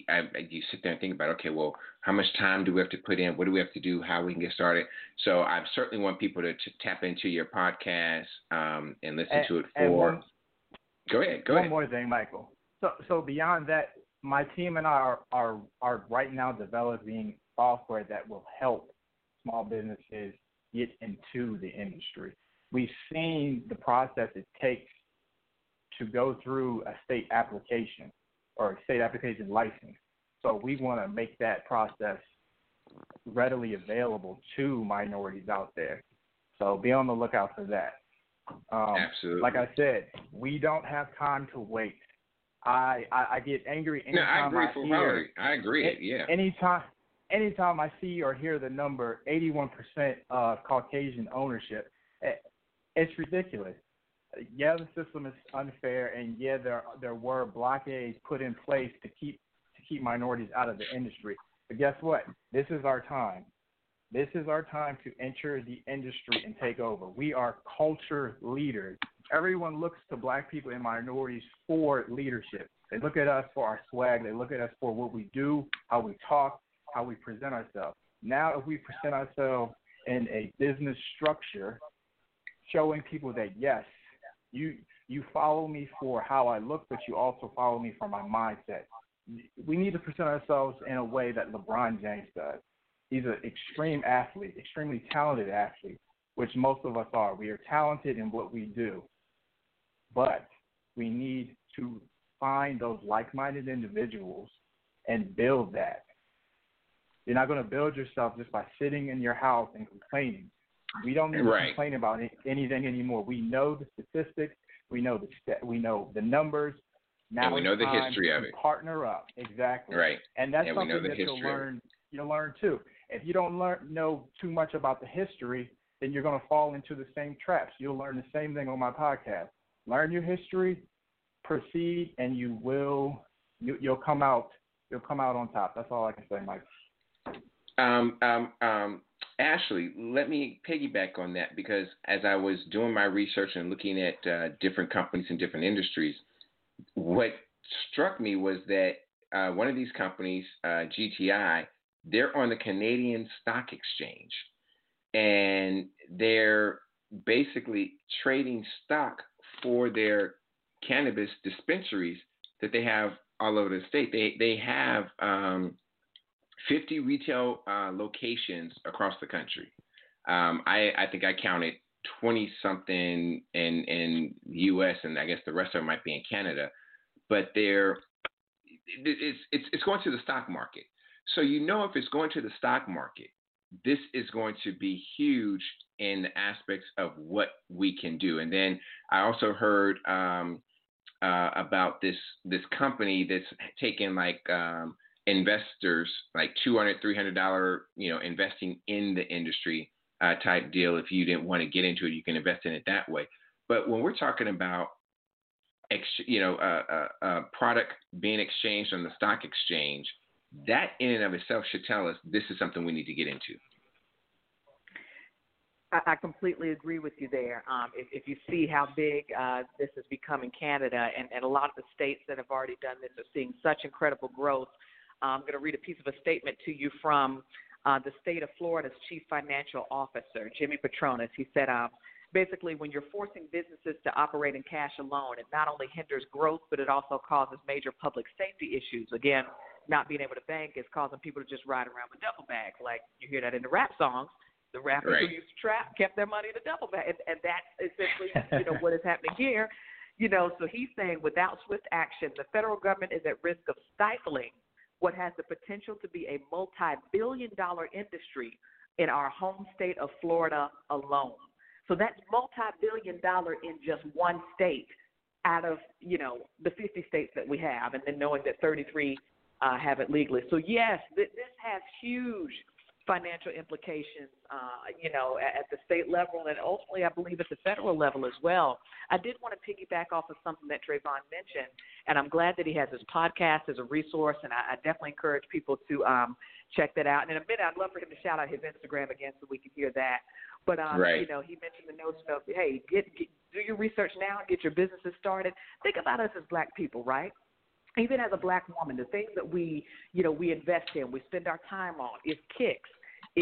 I, you sit there and think about. Okay, well, how much time do we have to put in? What do we have to do? How we can get started? So I certainly want people to, to tap into your podcast um, and listen and, to it for. One, go ahead. Go one ahead. One more thing, Michael. So, so beyond that, my team and I are, are, are right now developing software that will help small businesses get into the industry. We've seen the process it takes to go through a state application or a state application license. So we want to make that process readily available to minorities out there. So be on the lookout for that. Um, Absolutely. Like I said, we don't have time to wait. I, I, I get angry anytime no, I agree I hear. I agree. Yeah. Anytime anytime I see or hear the number 81% of Caucasian ownership, eh, it's ridiculous. Yeah, the system is unfair, and yeah, there there were blockades put in place to keep to keep minorities out of the industry. But guess what? This is our time. This is our time to enter the industry and take over. We are culture leaders everyone looks to black people and minorities for leadership. They look at us for our swag. They look at us for what we do, how we talk, how we present ourselves. Now, if we present ourselves in a business structure, showing people that yes, you you follow me for how I look, but you also follow me for my mindset. We need to present ourselves in a way that LeBron James does. He's an extreme athlete, extremely talented athlete, which most of us are. We are talented in what we do, but we need to find those like-minded individuals and build that. You're not going to build yourself just by sitting in your house and complaining. We don't need right. to complain about anything anymore. We know the statistics. We know the st- we know the numbers. Now and we know the history of it. Partner up, exactly. Right. And that's and something that you'll learn. You'll learn too. If you don't learn know too much about the history, then you're going to fall into the same traps. You'll learn the same thing on my podcast. Learn your history, proceed, and you will you, you'll come out you'll come out on top. That's all I can say, Mike. Um, um, um, Ashlei, let me piggyback on that because as I was doing my research and looking at uh, different companies in different industries, what struck me was that uh, one of these companies, uh, GTI, they're on the Canadian Stock Exchange, and they're basically trading stock for their cannabis dispensaries that they have all over the state. They they have um, 50 retail uh, locations across the country. Um, I, I think I counted 20 something in in U.S. and I guess the rest of them might be in Canada. But they're it's it's it's going to the stock market. So you know if it's going to the stock market, this is going to be huge in aspects of what we can do. And then I also heard um, uh, about this this company that's taking like um, investors like 200 300 dollar you know investing in the industry uh, type deal if you didn't want to get into it you can invest in it that way but when we're talking about ex- you know a, a, a product being exchanged on the stock exchange that in and of itself should tell us this is something we need to get into I, completely agree with you there. Um, if, if you see how big uh, this has become in Canada, and, and a lot of the states that have already done this are seeing such incredible growth I'm going to read a piece of a statement to you from uh, the state of Florida's chief financial officer, Jimmy Patronis. He said, um, basically, when you're forcing businesses to operate in cash alone, it not only hinders growth, but it also causes major public safety issues. Again, not being able to bank is causing people to just ride around with duffel bags, like you hear that in the rap songs. The rappers right. who used to trap kept their money in a duffel bag, and, and that's essentially, you know, what is happening here. You know, so he's saying without swift action, the federal government is at risk of stifling what has the potential to be a multi billion dollar industry in our home state of Florida alone. So that's multi billion dollar in just one state out of, you know, the 50 states that we have, and then knowing that 33 uh, have it legally. So, yes, th- this has huge financial implications, uh, you know, at, at the state level and ultimately, I believe, at the federal level as well. I did want to piggyback off of something that Tre'Von mentioned, and I'm glad that he has his podcast as a resource, and I, I definitely encourage people to um, check that out. And in a minute, I'd love for him to shout out his Instagram again so we can hear that. But um, right. you know, he mentioned the notion of hey, get, get do your research now, get your businesses started. Think about us as black people, right? Even as a black woman, the things that we, you know, we invest in, we spend our time on, is kicks,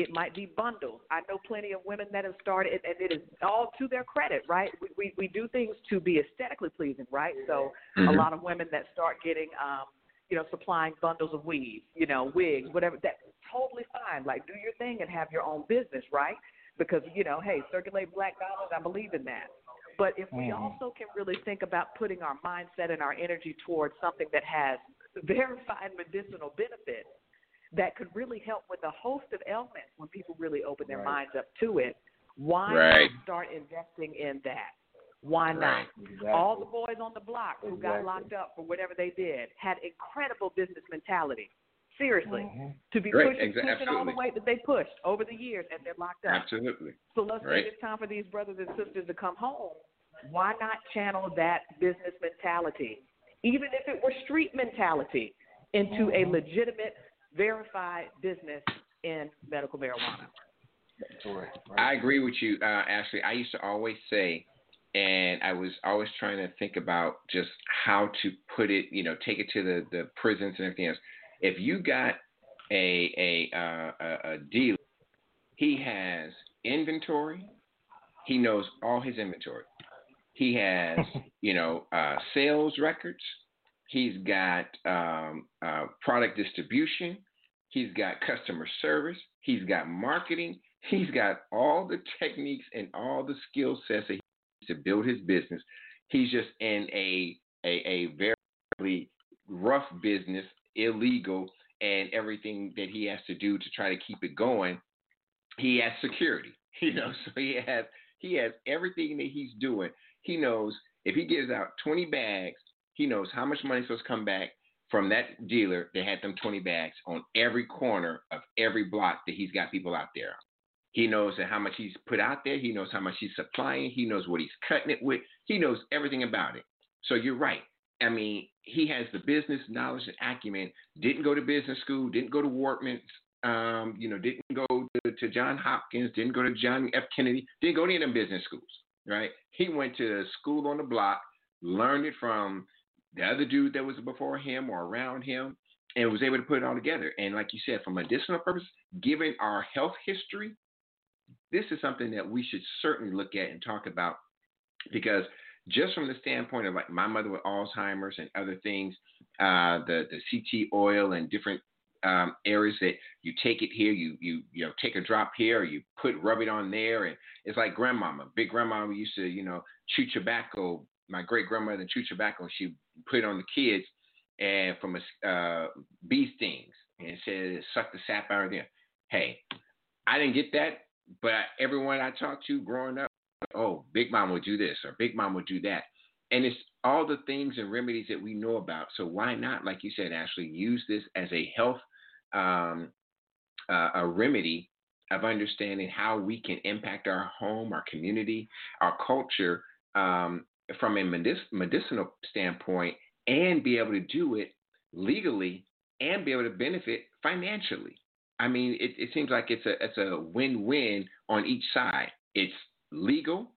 it might be bundles. I know plenty of women that have started, and it is all to their credit, right? We we, we do things to be aesthetically pleasing, right? So mm-hmm. a lot of women that start getting, um, you know, supplying bundles of weaves, you know, wigs, whatever. That's totally fine. Like do your thing and have your own business, right? Because you know, hey, circulate black dollars. I believe in that. But if we mm-hmm. also can really think about putting our mindset and our energy towards something that has verified medicinal benefits that could really help with a host of ailments when people really open their right. minds up to it. Why right. not start investing in that? Why not? Right. Exactly. All the boys on the block who exactly. got locked up for whatever they did had incredible business mentality. Seriously, mm-hmm. to be right. pushing, Exactly. pushing all the weight that they pushed over the years, and they're locked up. Absolutely. So let's right. say it's time for these brothers and sisters to come home. Why not channel that business mentality, even if it were street mentality, into a mm-hmm. legitimate verified business in medical marijuana. I agree with you, uh, Ashlei. I used to always say, and I was always trying to think about just how to put it, you know, take it to the, the prisons and everything else. If you got a a, uh, a, a dealer He has inventory. He knows all his inventory. He has, you know, uh, sales records. He's got um, uh, product distribution. He's got customer service. He's got marketing. He's got all the techniques and all the skill sets that he to build his business. He's just in a a, a very rough business, illegal, and everything that he has to do to try to keep it going. He has security, you know, so he has he has everything that he's doing. He knows if he gives out 20 bags, he knows how much money is supposed to come back from that dealer that had them 20 bags on every corner of every block that he's got people out there. He knows how much he's put out there. He knows how much he's supplying. He knows what he's cutting it with. He knows everything about it. So you're right. I mean, he has the business knowledge and acumen. Didn't go to business school. Didn't go to Wharton. Um, you know, didn't go to, to John Hopkins. Didn't go to John F. Kennedy. Didn't go to any of them business schools. Right? He went to school on the block, learned it from the other dude that was before him or around him, and was able to put it all together. And like you said, for medicinal purpose, given our health history, this is something that we should certainly look at and talk about because just from the standpoint of like my mother with Alzheimer's and other things, uh, the the CBD oil and different um, areas that you take it here, you you you know take a drop here, you put rub it on there, and it's like grandmama. Big grandmama used to you know chew tobacco. My great grandmother chew tobacco. She put it on the kids, and from a uh, bee stings, and it said suck the sap out of them. Hey, I didn't get that, but everyone I talked to growing up oh, Big Mom would do this or Big Mom would do that. And it's all the things and remedies that we know about. So why not, like you said, Ashlei, use this as a health um, uh, a remedy of understanding how we can impact our home, our community, our culture um, from a medic- medicinal standpoint, and be able to do it legally and be able to benefit financially. I mean, it, it seems like it's a it's a win win on each side. It's legal,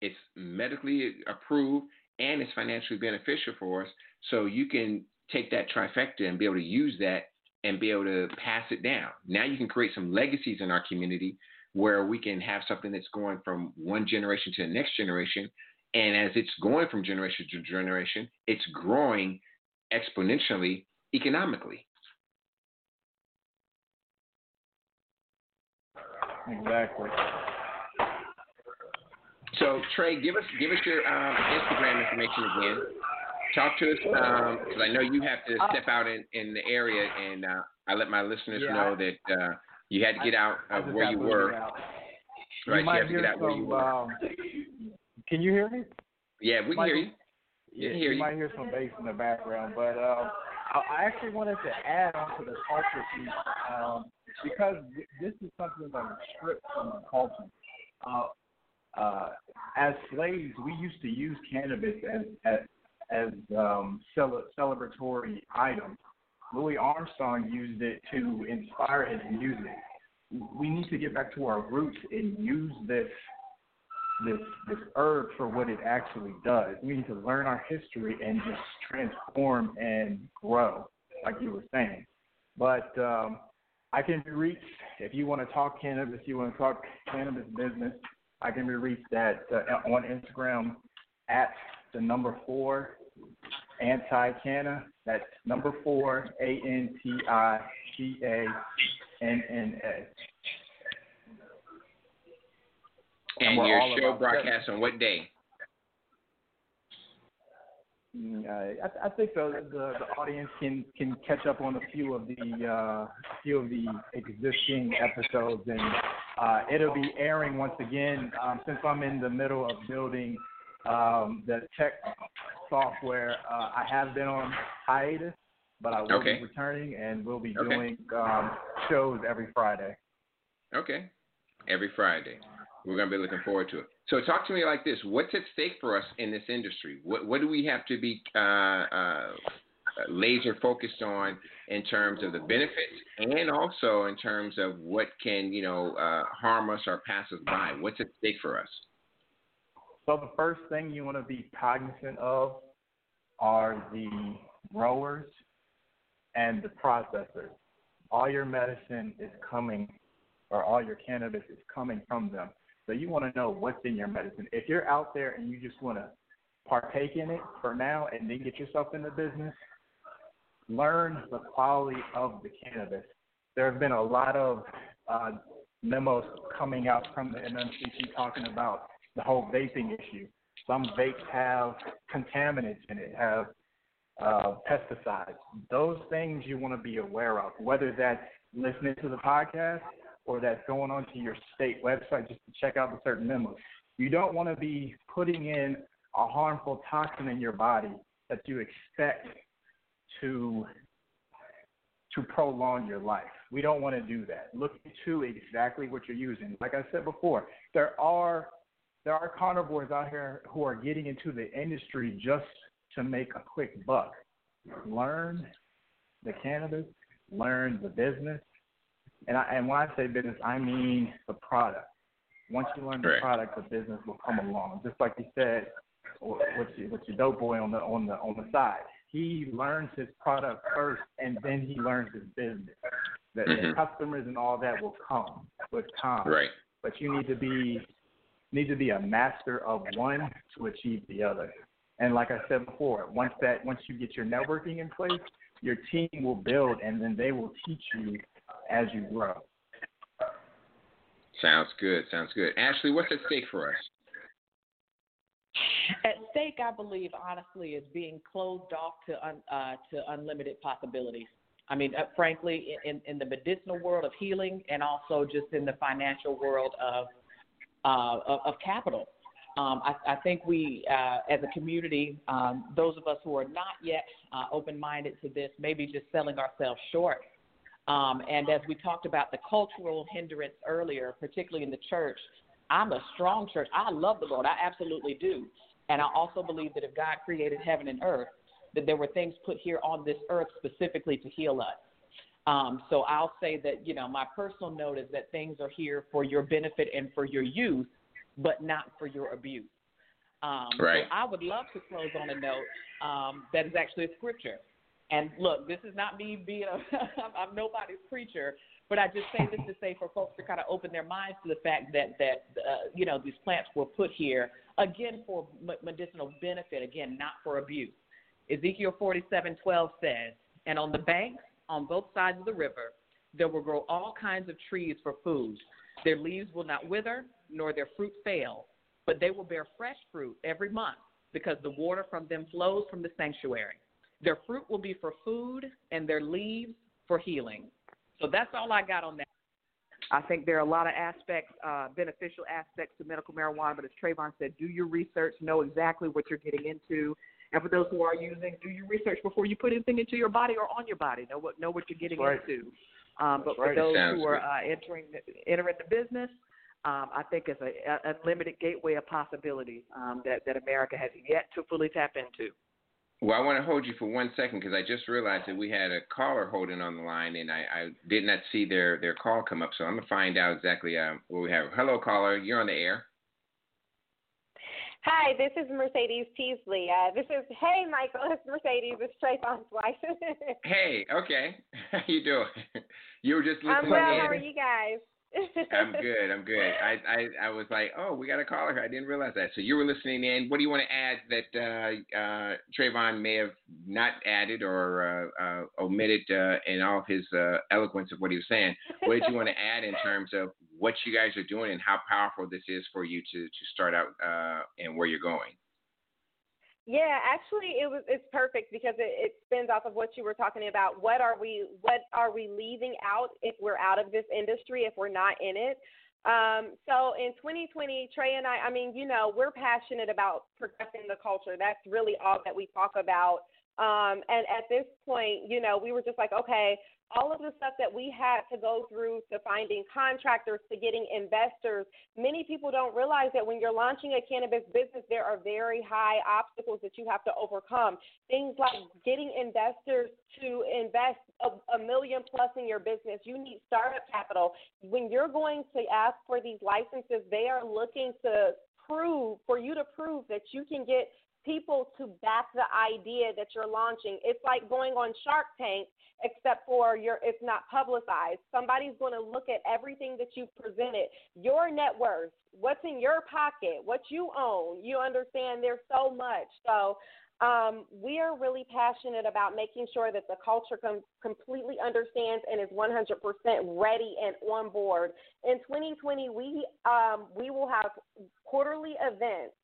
it's medically approved, and it's financially beneficial for us. So you can take that trifecta and be able to use that and be able to pass it down. Now you can create some legacies in our community where we can have something that's going from one generation to the next generation. And as it's going from generation to generation, it's growing exponentially economically. Exactly. So Trey, give us give us your um, Instagram information again. Talk to us because um, I know you have to uh, step out in, in the area, and uh, I let my listeners yeah, know that uh, you had to get out of where you were. Right, you, you have to get out some, where you were. Um, can you hear me? Yeah, we can hear you. Yeah, hear you, you might hear some bass in the background, but uh, I actually wanted to add on to the culture piece um, because this is something that is stripped from the culture. Uh, uh, as slaves, we used to use cannabis as as, as um, cele- celebratory items. Louis Armstrong used it to inspire his music. We need to get back to our roots and use this this this herb for what it actually does. We need to learn our history and just transform and grow, like you were saying. But um, I can be reached if you want to talk cannabis, you want to talk cannabis business. I can be reached at uh, on Instagram at the number four anti canna. That's number four A N T I C A N N A. And your show broadcast on what day? Mm, I, I think the, the, the audience can can catch up on a few of the uh, few of the existing episodes, and uh, it'll be airing once again. Um, since I'm in the middle of building um, the tech software, uh, I have been on hiatus, but I will okay. be returning, and we'll be okay. doing um, shows every Friday. Okay, every Friday. We're going to be looking forward to it. So talk to me like this: What's at stake for us in this industry? What what do we have to be uh, uh, laser focused on in terms of the benefits, and also in terms of what can you know uh, harm us or pass us by? What's at stake for us? So the first thing you want to be cognizant of are the growers and the processors. All your medicine is coming or all your cannabis is coming from them. So you want to know what's in your medicine. If you're out there and you just want to partake in it for now and then get yourself in the business, learn the quality of the cannabis. There have been a lot of uh, memos coming out from the MMCC talking about the whole vaping issue. Some vapes have contaminants in it, have uh, pesticides. Those things you want to be aware of, whether that's listening to the podcast or that's going onto your state website just to check out the certain memos. You don't want to be putting in a harmful toxin in your body that you expect to to prolong your life. We don't want to do that. Look into exactly what you're using. Like I said before, there are there are carnivores out here who are getting into the industry just to make a quick buck. Learn the cannabis, learn the business, and I, and when I say business, I mean the product. Once you learn the right. product, the business will come along. Just like you said, with your, with your dope boy on the on the on the side, he learns his product first, and then he learns his business. The, mm-hmm. the customers and all that will come with time. Right. But you need to be need to be a master of one to achieve the other. And like I said before, once that once you get your networking in place, your team will build, and then they will teach you as you grow. Sounds good. Sounds good. Ashlei, what's at stake for us? At stake, I believe, honestly, is being closed off to un, uh, to unlimited possibilities. I mean, uh, frankly, in, in the medicinal world of healing, and also just in the financial world of uh, of, of capital. Um, I, I, think we, uh, as a community, um, those of us who are not yet uh, open minded to this, maybe just selling ourselves short um, and as we talked about the cultural hindrance earlier, particularly in the church, I'm a strong church. I love the Lord. I absolutely do. And I also believe that if God created heaven and earth, that there were things put here on this earth specifically to heal us. Um, so I'll say that, you know, my personal note is that things are here for your benefit and for your use, but not for your abuse. Um, right. So I would love to close on a note um, that is actually a scripture. And look, this is not me being a, I'm nobody's preacher, but I just say this to say for folks to kind of open their minds to the fact that that uh, you know these plants were put here again for medicinal benefit, again not for abuse. Ezekiel 47:12 says, "And on the banks, on both sides of the river, there will grow all kinds of trees for food. Their leaves will not wither, nor their fruit fail, but they will bear fresh fruit every month, because the water from them flows from the sanctuary." Their fruit will be for food, and their leaves for healing. So that's all I got on that. I think there are a lot of aspects, uh, beneficial aspects to medical marijuana, but as Tre'Von said, do your research, know exactly what you're getting into. And for those who are using, do your research before you put anything into your body or on your body. Know what know what you're getting right. into. Um, but for those who are uh, entering entering the business, um, I think it's a, a unlimited gateway of possibilities um, that that America has yet to fully tap into. Well, I want to hold you for one second because I just realized that we had a caller holding on the line, and I, I did not see their, their call come up. So I'm gonna find out exactly uh, what we have. Hello, caller. You're on the air. Hi, this is Mercedes Teasley. Uh, this is hey, Michael. It's Mercedes. It's Tre'Von's wife. hey, okay. How you doing? You were just listening. I'm well. How are you guys? I'm good. I'm good. I, I I was like, oh, we got a caller. I didn't realize that. So you were listening in. What do you want to add that uh, uh, Tre'Von may have not added or uh, uh, omitted uh, in all of his uh, eloquence of what he was saying? What did you want to add in terms of what you guys are doing and how powerful this is for you to to start out and where you're going? Yeah, actually, it was it's perfect because it, it spins off of what you were talking about. What are we what are we leaving out if we're out of this industry if we're not in it? Um, so in 2020, Trey and I, I mean, you know, we're passionate about progressing the culture. That's really all that we talk about. Um, and at this point, you know, we were just like, okay, all of the stuff that we had to go through to finding contractors to getting investors. Many people don't realize that when you're launching a cannabis business there are very high obstacles that you have to overcome. Things like getting investors to invest a, a million plus in your business. You need startup capital. When you're going to ask for these licenses they are looking to prove for you to prove that you can get people to back the idea that you're launching. It's like going on Shark Tank, except for your it's not publicized. Somebody's going to look at everything that you've presented, your net worth, what's in your pocket, what you own. You understand there's so much. So um, we are really passionate about making sure that the culture com- completely understands and is 100% ready and on board. In 2020, we um, we will have quarterly events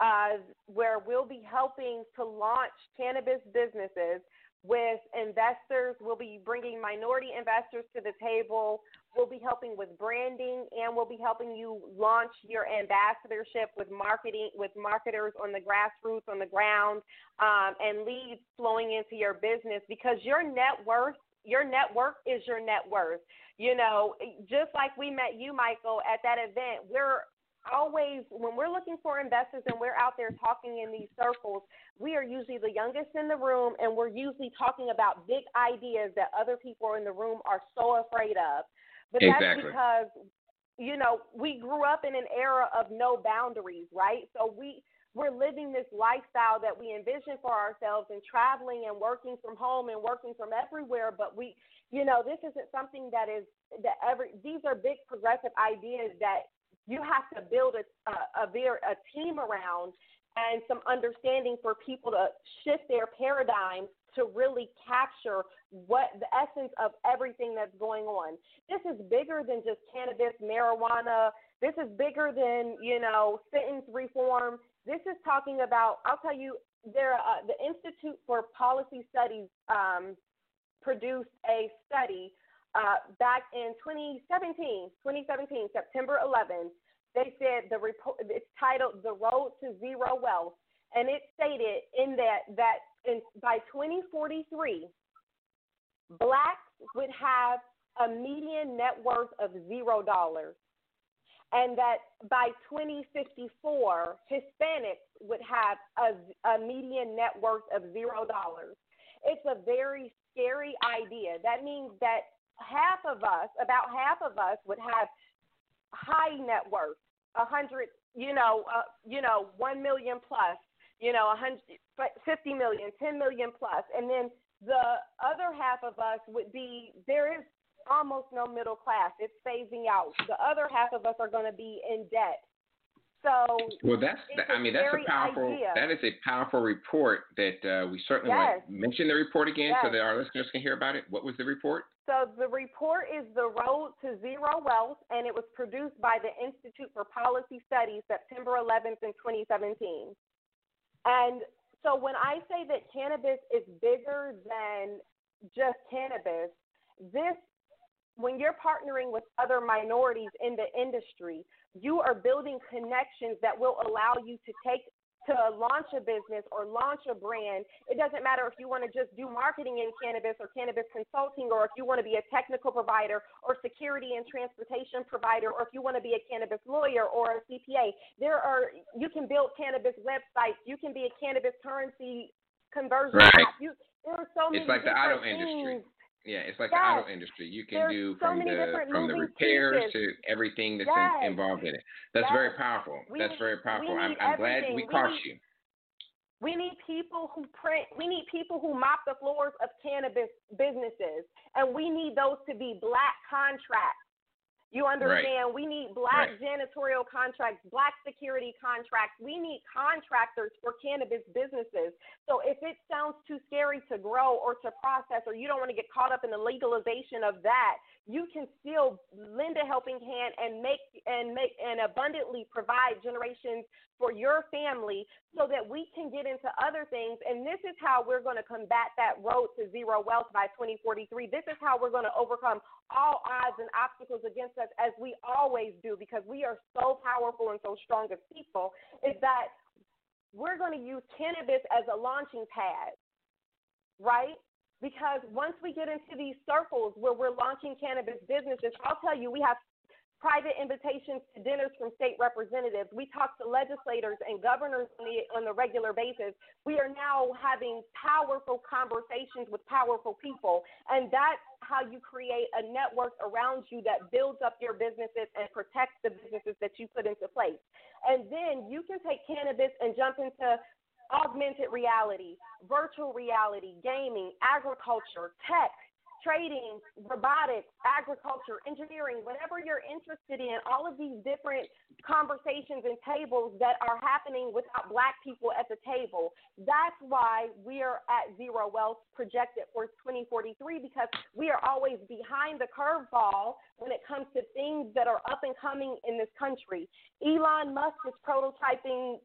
uh, where we'll be helping to launch cannabis businesses with investors. We'll be bringing minority investors to the table. We'll be helping with branding, and we'll be helping you launch your ambassadorship with marketing, with marketers on the grassroots, on the ground, um, and leads flowing into your business because your net worth, your network is your net worth. You know, just like we met you, Michael, at that event, we're always when we're looking for investors and we're out there talking in these circles, we are usually the youngest in the room and we're usually talking about big ideas that other people in the room are so afraid of. But exactly. that's because you know, we grew up in an era of no boundaries, right? So we we're living this lifestyle that we envision for ourselves and traveling and working from home and working from everywhere but we you know this isn't something that is that every these are big progressive ideas that you have to build a, a, a, team around and some understanding for people to shift their paradigms to really capture what the essence of everything that's going on. This is bigger than just cannabis, marijuana. This is bigger than, you know, sentence reform. This is talking about, I'll tell you, there, uh, the Institute for Policy Studies um, produced a study uh, back in 2017, 2017, September 11, they said the report it's titled "The Road to Zero Wealth," and it stated in that that in, by 2043, blacks would have a median net worth of zero dollars, and that by 2054, Hispanics would have a, a median net worth of zero dollars. It's a very scary idea. That means that half of us, about half of us, would have high net worth, a hundred, you know, uh, you know, one million plus, you know, a hundred, fifty million, ten million plus, and then the other half of us would be there is almost no middle class. It's phasing out. The other half of us are going to be in debt. So well, that's I mean that's a powerful idea. that is a powerful report that uh, we certainly yes. want to mention the report again yes. so that our listeners can hear about it. What was the report? So the report is The Road to Zero Wealth, and it was produced by the Institute for Policy Studies September 11th in 2017. And so when I say that cannabis is bigger than just cannabis, this when you're partnering with other minorities in the industry, you are building connections that will allow you to take to launch a business or launch a brand. It doesn't matter if you want to just do marketing in cannabis or cannabis consulting, or if you want to be a technical provider or security and transportation provider, or if you want to be a cannabis lawyer or a CPA. There are you can build cannabis websites. You can be a cannabis currency conversion right. app. You, there are so many it's like the auto things. industry. Yeah, it's like yes. the auto industry. You can There's do so from the from the repairs pieces. to everything that's yes. in, involved in it. That's yes. very powerful. We that's need, very powerful. I'm, I'm glad we, we caught need, you. We need people who print. We need people who mop the floors of cannabis businesses, and we need those to be black contracts. You understand? Right. We need black right. janitorial contracts, black security contracts. We need contractors for cannabis businesses. So if it sounds too scary to grow or to process, or you don't want to get caught up in the legalization of that, you can still lend a helping hand and make and make and abundantly provide generations for your family so that we can get into other things. And this is how we're going to combat that road to zero wealth by 2043. This is how we're going to overcome all odds and obstacles against us as we always do because we are so powerful and so strong as people is that we're going to use cannabis as a launching pad, right? Because once we get into these circles where we're launching cannabis businesses, I'll tell you, we have private invitations to dinners from state representatives. We talk to legislators and governors on the, on the regular basis. We are now having powerful conversations with powerful people. And that's how you create a network around you that builds up your businesses and protects the businesses that you put into place. And then you can take cannabis and jump into augmented reality, virtual reality, gaming, agriculture, tech, trading, robotics, agriculture, engineering, whatever you're interested in, all of these different conversations and tables that are happening without black people at the table. That's why we are at zero wealth projected for 2043 because we are always behind the curveball when it comes to things that are up and coming in this country. Elon Musk is prototyping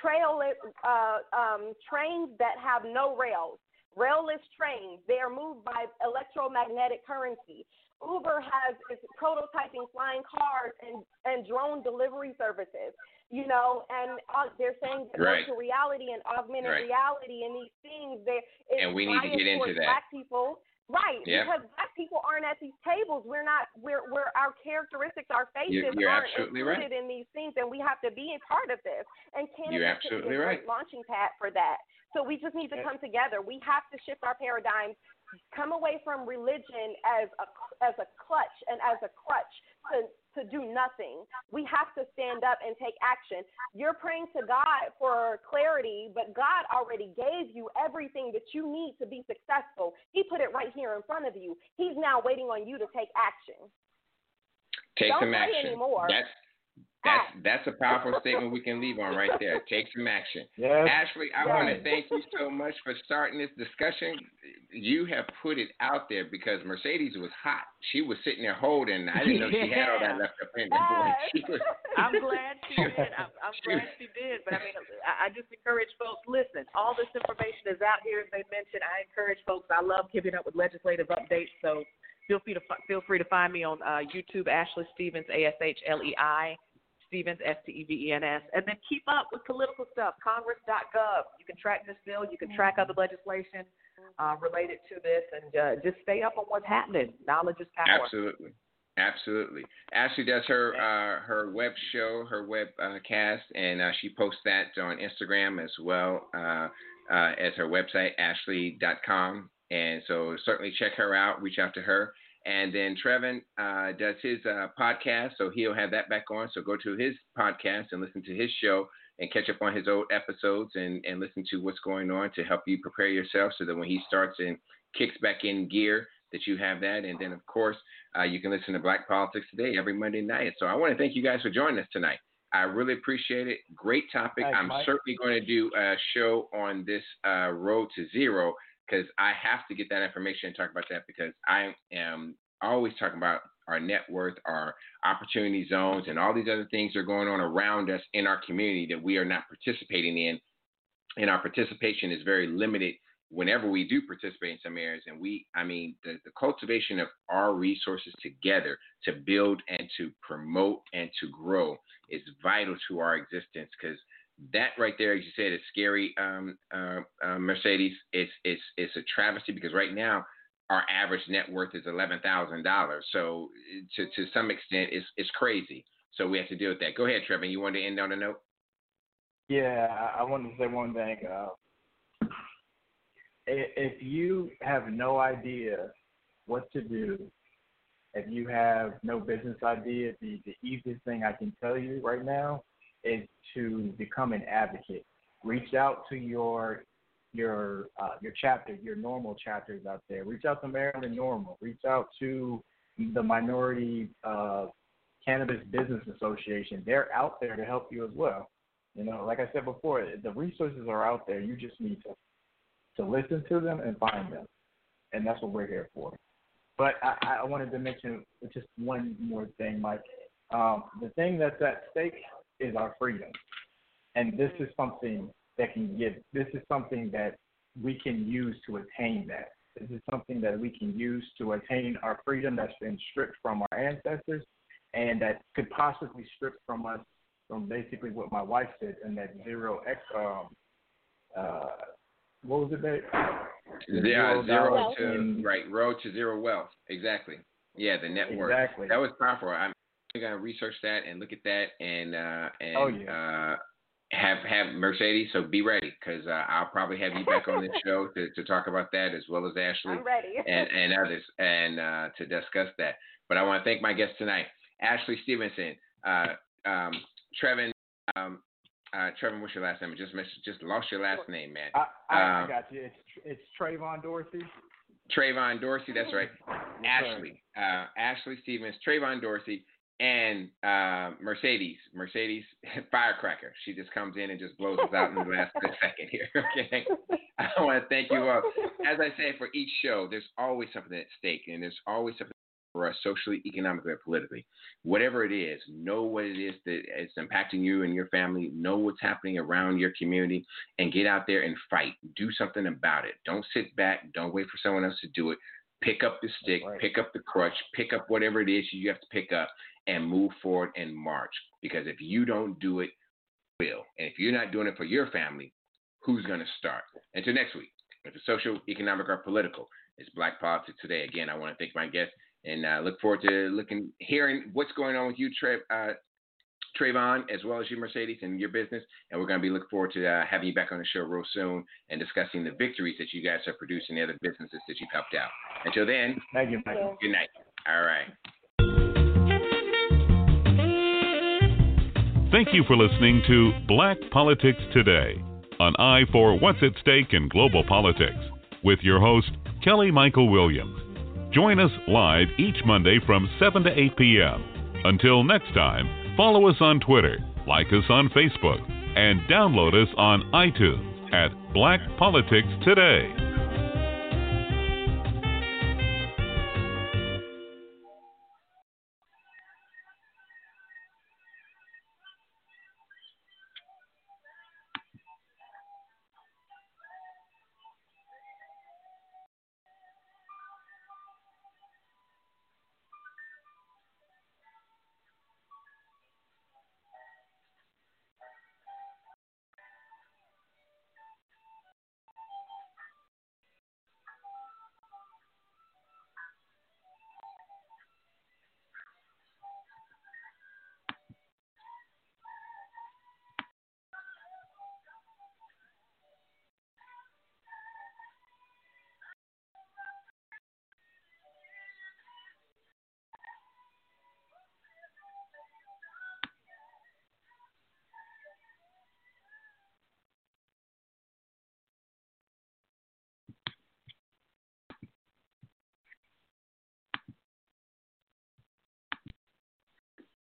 trail uh, um, trains that have no rails railless trains. They are moved by electromagnetic currency. Uber has is prototyping flying cars and, and drone delivery services. You know, and uh, they're saying that right. virtual reality and augmented right. reality and these things. They and we need to get into that. Black people, right? Yep. Because black people aren't at these tables. We're not. We're we're our characteristics, our faces you're, you're aren't absolutely included right. in these things, and we have to be a part of this. And absolutely is a right. launching pad for that. So we just need to come together. We have to shift our paradigms, come away from religion as a as a clutch and as a crutch to to do nothing. We have to stand up and take action. You're praying to God for clarity, but God already gave you everything that you need to be successful. He put it right here in front of you. He's now waiting on you to take action. Take Don't some action. Anymore. That's that's that's a powerful statement we can leave on right there. Take some action. Yes. Ashlei, I Yes. want to thank you so much for starting this discussion. You have put it out there because Mercedes was hot. She was sitting there holding. I didn't know she had all that left up in there. Yes. she was, I'm glad she did. I'm, I'm She glad was- she did. But I mean, I, I just encourage folks. Listen, all this information is out here, as they mentioned. I encourage folks. I love keeping up with legislative updates. So feel free to feel free to find me on uh, YouTube, Ashlei Stevens, A S H L E I. Stevens, S T E V E N S, and then keep up with political stuff. Congress.gov. You can track this bill. You can track other legislation uh, related to this, and uh, just stay up on what's happening. Knowledge is power. Absolutely. Absolutely. Ashlei does her uh, her web show, her web uh, cast, and uh, she posts that on Instagram as well uh, uh, as her website, ashley.com. And so certainly check her out, reach out to her. And then Trevin uh, does his uh, podcast, so he'll have that back on. So go to his podcast and listen to his show and catch up on his old episodes and, and listen to what's going on to help you prepare yourself so that when he starts and kicks back in gear, that you have that. And then, of course, uh, you can listen to Black Politics Today every Monday night. So I want to thank you guys for joining us tonight. I really appreciate it. Great topic. Thanks, I'm Mike. certainly going to do a show on this uh, road to zero because I have to get that information and talk about that because I am always talking about our net worth, our opportunity zones, and all these other things that are going on around us in our community that we are not participating in. And our participation is very limited whenever we do participate in some areas. And we, I mean, the, the cultivation of our resources together to build and to promote and to grow is vital to our existence because that right there, as you said, is scary, um, uh, uh, Mercedes. It's, it's, it's a travesty because right now our average net worth is eleven thousand dollars. So to to some extent, it's it's crazy. So we have to deal with that. Go ahead, Trevor. You want to end on a note? Yeah, I- I wanted to say one thing. Uh, if you have no idea what to do, if you have no business idea, the, the easiest thing I can tell you right now is to become an advocate. Reach out to your your uh, your chapter, your NORML chapters out there. Reach out to Maryland NORML. Reach out to the Minority uh, Cannabis Business Association. They're out there to help you as well. You know, like I said before, the resources are out there. You just need to to listen to them and find them, and that's what we're here for. But I, I wanted to mention just one more thing, Mike. Um, the thing that's at stake is our freedom, and this is something that can give. This is something that we can use to attain that. This is something that we can use to attain our freedom that's been stripped from our ancestors, and that could possibly strip from us from basically what my wife said in that zero X. Um, uh, what was it, babe? Yeah, Zero zero dollars to in- right road to zero wealth. Exactly. Yeah, the network. Exactly. That was powerful. I'm gonna research that and look at that and uh and Oh, yeah. uh have have Mercedes. So be ready because uh, I'll probably have you back on this show to, to talk about that as well as Ashlei I'm ready. and, and others and uh, to discuss that. But I want to thank my guests tonight, Ashlei Stevenson, uh, um, Trevin um, Uh, Trevor, what's your last name? I just missed, just lost your last name, man. I, I, Um, I got you. It's it's Tre'Von Dorsey. Tre'Von Dorsey, that's right. Ashlei, uh, Ashlei Stevens, Tre'Von Dorsey, and uh, Mercedes, Mercedes Firecracker. She just comes in and just blows us out in the last second here. Okay, I want to thank you all. As I say for each show, there's always something at stake, and there's always something for us socially, economically, or politically. Whatever it is, know what it is that is impacting you and your family. Know what's happening around your community, and get out there and fight. Do something about it. Don't sit back. Don't wait for someone else to do it. Pick up the stick, right. pick up the crutch, pick up whatever it is you have to pick up, and move forward and march. Because if you don't do it, will. And if you're not doing it for your family, who's going to start? Until next week, if it's social, economic, or political, it's Black Politics Today. Again, I want to thank my guests and uh, look forward to looking, hearing what's going on with you, Trev, uh, Tre'Von, as well as you, Mercedes, and your business. And we're going to be looking forward to uh, having you back on the show real soon and discussing the victories that you guys have produced and the other businesses that you've helped out. Until then, Thank you, Michael. good night. All right. Thank you for listening to Black Politics Today, an eye for what's at stake in global politics, with your host, Kelly Michael Williams. Join us live each Monday from 7 to 8 p.m. Until next time, follow us on Twitter, like us on Facebook, and download us on iTunes at Black Politics Today.